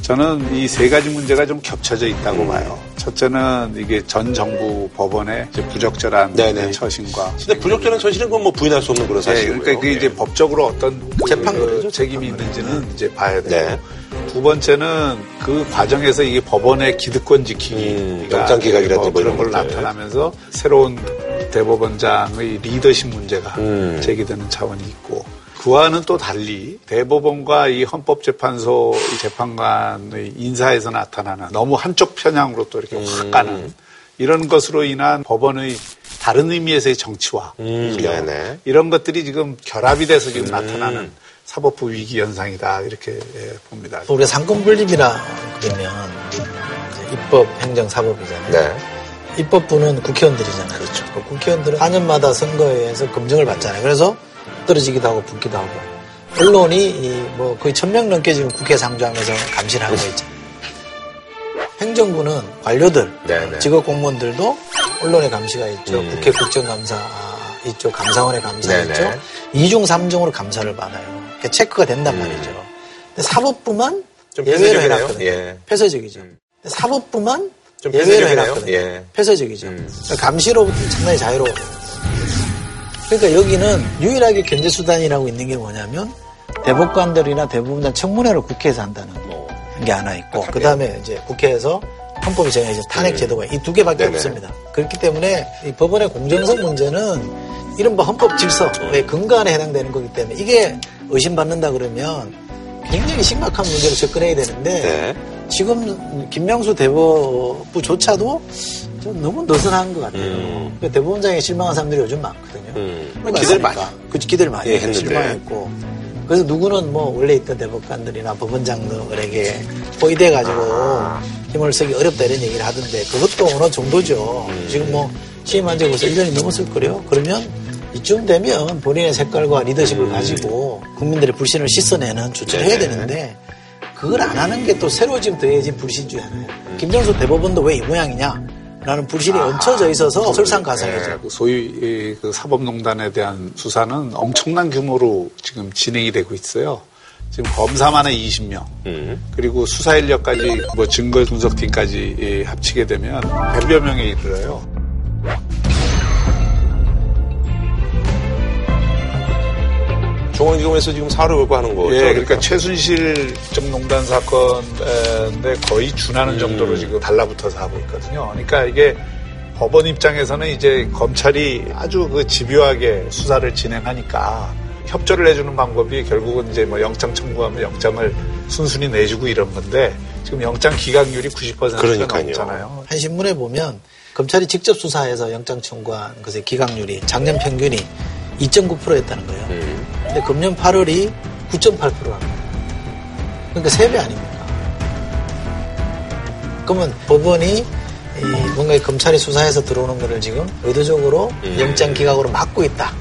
저는 이 세 가지 문제가 좀 겹쳐져 있다고 봐요. 첫째는 이게 전 정부 법원의 부적절한 처신과 근데 부적절한 처신은 그건 뭐 부인할 수 없는 그런 네, 사실이고요. 그러니까 그게 이제 법적으로 어떤 그 재판거리죠, 책임이 있는지는 이제 봐야 돼요. 네. 두 번째는 그 과정에서 이게 법원의 기득권 지키기, 음, 영장 기각이라든지 뭐뭐 그런 이런 걸 것들. 나타나면서 새로운 대법원장의 리더십 문제가 음. 제기되는 차원이 있고 그와는 또 달리 대법원과 이 헌법재판소 이 재판관의 인사에서 나타나는 너무 한쪽 편향으로 또 이렇게 음. 확 가는 이런 것으로 인한 법원의 다른 의미에서의 정치화 음. 이런 것들이 지금 결합이 돼서 지금 음. 나타나는 사법부 위기 현상이다 이렇게 예, 봅니다. 우리가 상권 분립이라 그러면 입법, 행정, 사법이잖아요. 네. 입법부는 국회의원들이잖아요. 그렇죠. 국회의원들은 4년마다 선거에서 검증을 받잖아요. 그래서 떨어지기도 하고 붙기도 하고. 언론이 뭐 거의 천 명 넘게 지금 국회 상주하면서 감시를 하고 있죠. 행정부는 관료들, 네네. 직업 공무원들도 언론의 감시가 있죠. 음. 국회 국정감사 있죠. 감사원의 감사 네네. 있죠. 2중, 3중으로 감사를 받아요. 그러니까 체크가 된단 음. 말이죠. 사법부만 예외로 해놨거든요. 예. 폐쇄적이죠. 음. 사법부만 예외로 해놨거든요. 예. 폐쇄적이죠. 음. 그러니까 감시로부터 상당히 자유로워요. 그러니까 여기는 유일하게 견제 수단이라고 있는 게 뭐냐면 대법관들이나 대부분 청문회를 국회에서 한다는 게 하나 있고 그 다음에 이제 국회에서 헌법이 정해진 탄핵 음. 제도가 이 두 개밖에 네네. 없습니다. 그렇기 때문에 이 법원의 공정성 문제는 이른바 헌법 질서의 근간에 해당되는 거기 때문에 이게 의심받는다 그러면 굉장히 심각한 문제로 접근해야 되는데 네. 지금 김명수 대법부조차도 좀 너무 느슨한 것 같아요. 음. 그러니까 대법원장에 실망한 사람들이 요즘 많거든요. 음. 기대를 많이. 그치, 기대를 많이 예, 했는데. 실망했고. 그래서 누구는 뭐 원래 있던 대법관들이나 법원장들에게 포위돼가지고 힘을 쓰기 어렵다 이런 얘기를 하던데 그것도 어느 정도죠. 음. 지금 뭐 취임한 지 벌써 1년이 넘었을 거래요. 그러면 이쯤 되면 본인의 색깔과 리더십을 음. 가지고 국민들의 불신을 씻어내는 조치를 해야 네. 되는데 그걸 안 하는 게 또 새로 지금 더해진 불신 중에 하나예요. 음. 김정수 대법원도 왜 이 모양이냐? 라는 불신이 아, 얹혀져 있어서 설상가상이죠. 네, 소위 그 사법농단에 대한 수사는 엄청난 규모로 지금 진행이 되고 있어요. 지금 검사만에 20명, 음. 그리고 수사 인력까지 뭐 증거 분석팀까지 합치게 되면 100여 명에 이르러요. 중앙지검에서 지금 걸고 하는 거죠. 예, 그러니까, 그러니까. 최순실 정농단 사건에 거의 준하는 음. 정도로 지금 달라붙어서 하고 있거든요. 그러니까 이게 법원 입장에서는 이제 검찰이 아주 그 집요하게 수사를 진행하니까 협조를 해주는 방법이 결국은 이제 뭐 영장 청구하면 영장을 순순히 내주고 이런 건데 지금 영장 기각률이 90%가 그러니까요. 넘잖아요. 한 신문에 보면 검찰이 직접 수사해서 영장 청구한 것의 기각률이 작년 평균이 2.9%였다는 거예요. 음. 근데 금년 8월이 9.8%라는 그러니까 3배 아닙니까? 그러면 법원이 뭔가 검찰이 수사해서 들어오는 거를 지금 의도적으로 음. 영장 기각으로 막고 있다.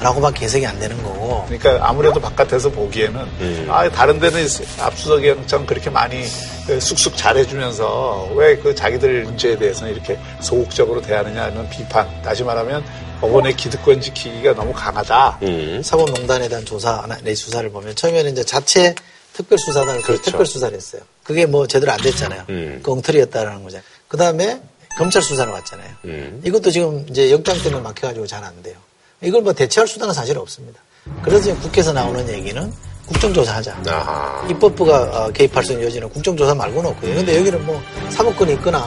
라고밖에 해석이 안 되는 거고. 그러니까 아무래도 바깥에서 보기에는 음. 아 다른 데는 압수수색 영장 그렇게 많이 그 쑥쑥 잘해주면서 왜 그 자기들 문제에 대해서는 이렇게 소극적으로 대하느냐는 비판. 다시 말하면 법원의 기득권 지키기가 너무 강하다. 음. 사법농단에 대한 조사, 내 수사를 보면 처음에는 이제 자체 특별수사단을 그렇죠. 특별수사를 했어요. 그게 뭐 제대로 안 됐잖아요. 음. 그 엉터리였다라는 거죠. 그 다음에 검찰 수사를 왔잖아요. 음. 이것도 지금 이제 영장 때문에 막혀가지고 잘 안 돼요. 이걸 뭐 대체할 수단은 사실 없습니다. 그래서 지금 국회에서 나오는 얘기는 국정조사하자. 아하. 입법부가 어, 개입할 수 있는 여지는 국정조사 말고는 없고요. 근데 여기는 뭐 사법권이 있거나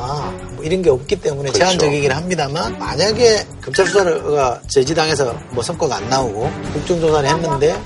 뭐 이런 게 없기 때문에 그렇죠. 제한적이긴 합니다만 만약에 검찰 수사가 제지당해서 뭐 성과가 안 나오고 국정조사를 했는데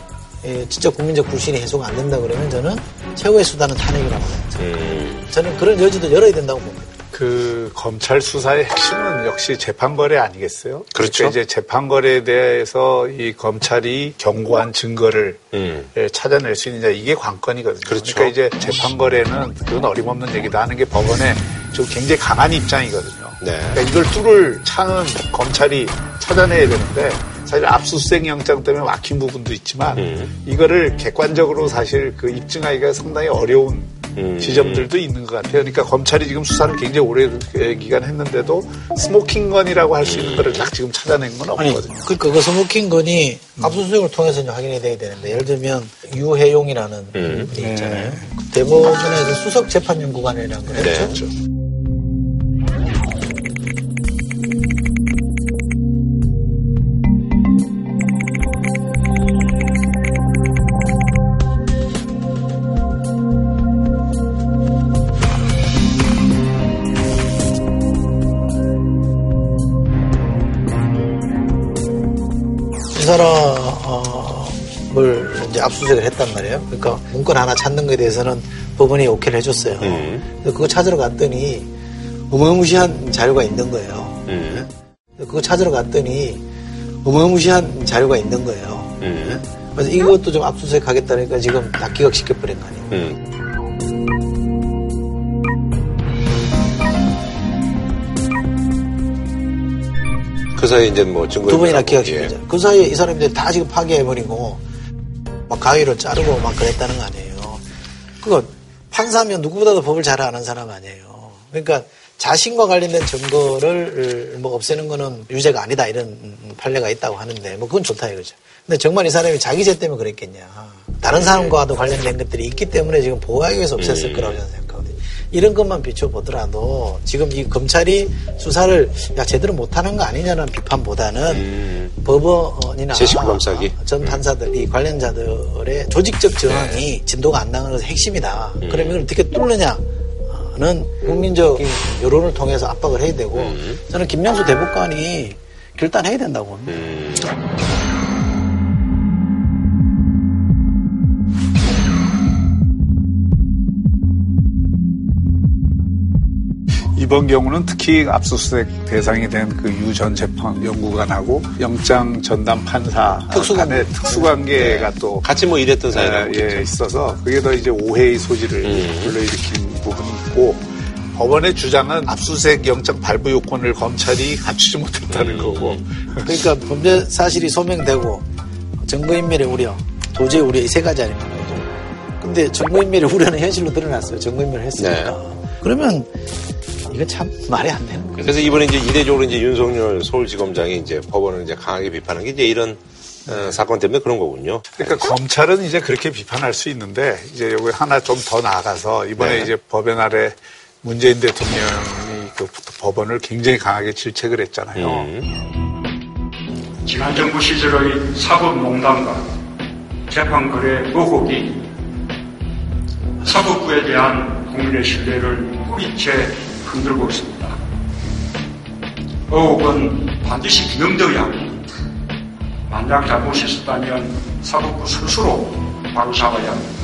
예, 진짜 국민적 불신이 해소가 안 된다 그러면 저는 최후의 수단은 탄핵이라고 합니다. 음. 저는 그런 여지도 열어야 된다고 봅니다. 그 검찰 수사의 핵심은 역시 재판거래 아니겠어요? 그렇죠. 그러니까 이제 재판거래에 대해서 이 검찰이 경고한 증거를 음. 예, 찾아낼 수 있느냐 이게 관건이거든요. 그렇죠. 그러니까 이제 재판거래는 그건 어림없는 얘기다 하는 게 법원의 좀 굉장히 강한 입장이거든요. 네. 그러니까 이걸 뚫을 차는 검찰이 찾아내야 되는데 사실 압수수색 영장 때문에 막힌 부분도 있지만 음. 이거를 객관적으로 사실 그 입증하기가 상당히 어려운 음. 지점들도 있는 것 같아요. 그러니까 검찰이 지금 수사를 굉장히 오래 기간 했는데도 smoking gun이라고 할 수 있는 거를 딱 지금 찾아낸 건 없거든요. 아니, 그러니까 그 smoking gun이 음. 압수수색을 통해서 확인이 돼야 되는데 예를 들면 유해용이라는 음. 분이 있잖아요. 네. 대법원에서 수석재판연구관이라는 걸 네. 했죠. 네. 사람을 이제 압수수색을 했단 말이에요. 그러니까 문건 하나 찾는 것에 대해서는 법원이 오케이를 해줬어요. 음. 그거 찾으러 갔더니 어마무시한 자료가 있는 거예요. 음. 그거 찾으러 갔더니 어마무시한 자료가 있는 거예요. 음. 그래서 이것도 좀 압수수색 하겠다니까 지금 다 기각시켜버린 거 아니에요. 그 사이에 이제 뭐 증거 두 번이나 기각시키죠. 그 사이에 이 사람들이 다 지금 파괴해버리고 막 가위로 자르고 막 그랬다는 거 아니에요. 그거 판사면 누구보다도 법을 잘 아는 사람 아니에요. 그러니까 자신과 관련된 증거를 뭐 없애는 거는 유죄가 아니다 이런 판례가 있다고 하는데 뭐 그건 좋다 이거죠. 근데 정말 이 사람이 자기 죄 때문에 그랬겠냐. 다른 사람과도 관련된 것들이 있기 때문에 지금 보호하기 위해서 없앴을 음. 거라고 저는 생각하거든요. 이런 것만 비춰보더라도 지금 이 검찰이 수사를 야 제대로 못하는 거 아니냐는 비판보다는 법원이나 음. 제식 검사기. 전 판사들, 이 관련자들의 조직적 저항이 진도가 안 나가는 것이 핵심이다. 음. 그러면 이걸 어떻게 뚫느냐 는 국민적인 여론을 통해서 압박을 해야 되고 음. 저는 김명수 대법관이 결단해야 된다고 봅니다. 음. 이번 경우는 특히 압수수색 대상이 된 그 유 전 재판 연구관하고 영장 전담 판사 특수관계. 간의 특수관계가 또 같이 뭐 일했던 사이라고 예, 예, 있어서 그게 더 이제 오해의 소지를 음. 불러일으킨 부분이 있고 법원의 주장은 압수수색 영장 발부 요건을 검찰이 갖추지 못했다는 거고 그러니까 범죄 사실이 소명되고 증거인멸의 우려, 도저히 우려 이세 가지 아닙니까? 근데 증거인멸의 우려는 현실로 드러났어요. 증거인멸을 했으니까. 그러면 이거 참 말이 안 되는 거예요. 그래서 이번에 이제 이례적으로 이제 윤석열 서울지검장이 이제 법원을 이제 강하게 비판한 게 이제 이런 어, 사건 때문에 그런 거군요. 그러니까 검찰은 이제 그렇게 비판할 수 있는데 이제 여기 하나 좀 더 나아가서 이번에 네. 이제 법의 날에 문재인 대통령이 그 법원을 굉장히 강하게 질책을 했잖아요. 음. 지난 정부 시절의 사법농단과 재판거래 의혹이 사법부에 대한 국민의 신뢰를 뿌리채 흔들고 있습니다. 의혹은 반드시 규명되어야 합니다. 만약 잘못이 있었다면 사법부 스스로 바로 잡아야 합니다.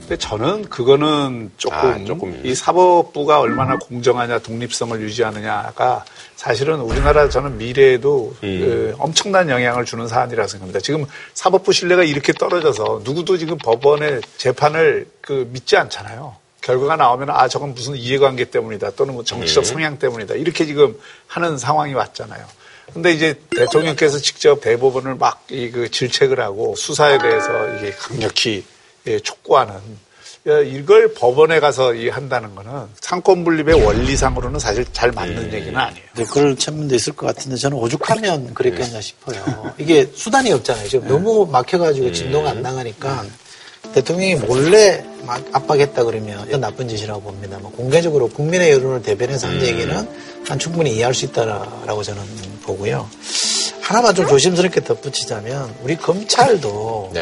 근데 저는 그거는 조금, 이 사법부가 얼마나 공정하냐 독립성을 유지하느냐가 사실은 우리나라 저는 미래에도 그 엄청난 영향을 주는 사안이라고 생각합니다. 지금 사법부 신뢰가 이렇게 떨어져서 누구도 지금 법원의 재판을 그 믿지 않잖아요. 결과가 나오면 아 저건 무슨 이해관계 때문이다 또는 뭐 정치적 음. 성향 때문이다 이렇게 지금 하는 상황이 왔잖아요. 근데 이제 대통령께서 직접 대법원을 막 이 그 질책을 하고 수사에 대해서 이게 강력히 예, 촉구하는 예, 이걸 법원에 가서 이 한다는 거는 상권 분립의 원리상으로는 사실 잘 맞는 얘기는 아니에요. 네, 그럴 측면도 있을 것 같은데 저는 오죽하면 그랬겠냐 싶어요. 이게 수단이 없잖아요. 지금 너무 막혀가지고 진도가 안 나가니까 대통령이 몰래 막 압박했다 그러면 이건 나쁜 짓이라고 봅니다. 뭐 공개적으로 국민의 여론을 대변해서 한 얘기는 난 충분히 이해할 수 있다라고 저는 보고요. 하나만 좀 조심스럽게 덧붙이자면 우리 검찰도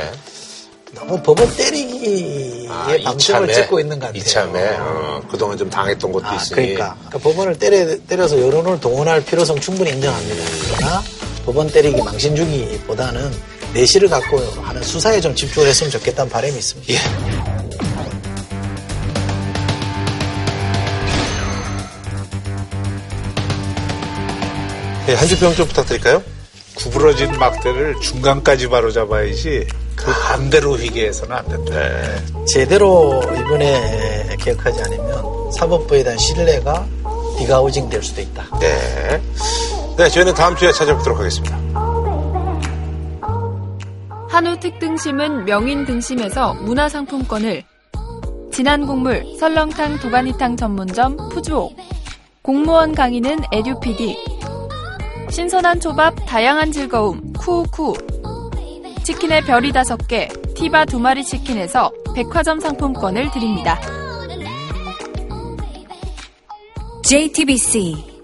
너무 법원 때리기에 아, 방점을 찍고 있는 것 같아요. 이참에 어, 그동안 좀 당했던 것도 아, 있으니. 그러니까. 그러니까 법원을 때려, 때려서 여론을 동원할 필요성 충분히 인정합니다. 그러나 법원 때리기 망신 주기보다는 내실을 갖고 하는 수사에 좀 집중을 했으면 좋겠다는 바람이 있습니다. 예. 예, 한줄 평좀 부탁드릴까요? 구부러진 막대를 중간까지 바로 잡아야지 그 반대로 휘게 해서는 안 된다. 제대로 이번에 개혁하지 않으면 사법부에 대한 신뢰가 디가우징 될 수도 있다. 네. 네, 저희는 다음 주에 찾아뵙도록 하겠습니다. 한우 특 등심은 명인 등심에서 문화상품권을. 진한 국물 설렁탕 도가니탕 전문점 푸주옥. 공무원 강의는 에듀피디. 신선한 초밥 다양한 즐거움 쿠우쿠. 치킨의 별이 다섯 개 티바 두 마리 치킨에서 백화점 상품권을 드립니다. JTBC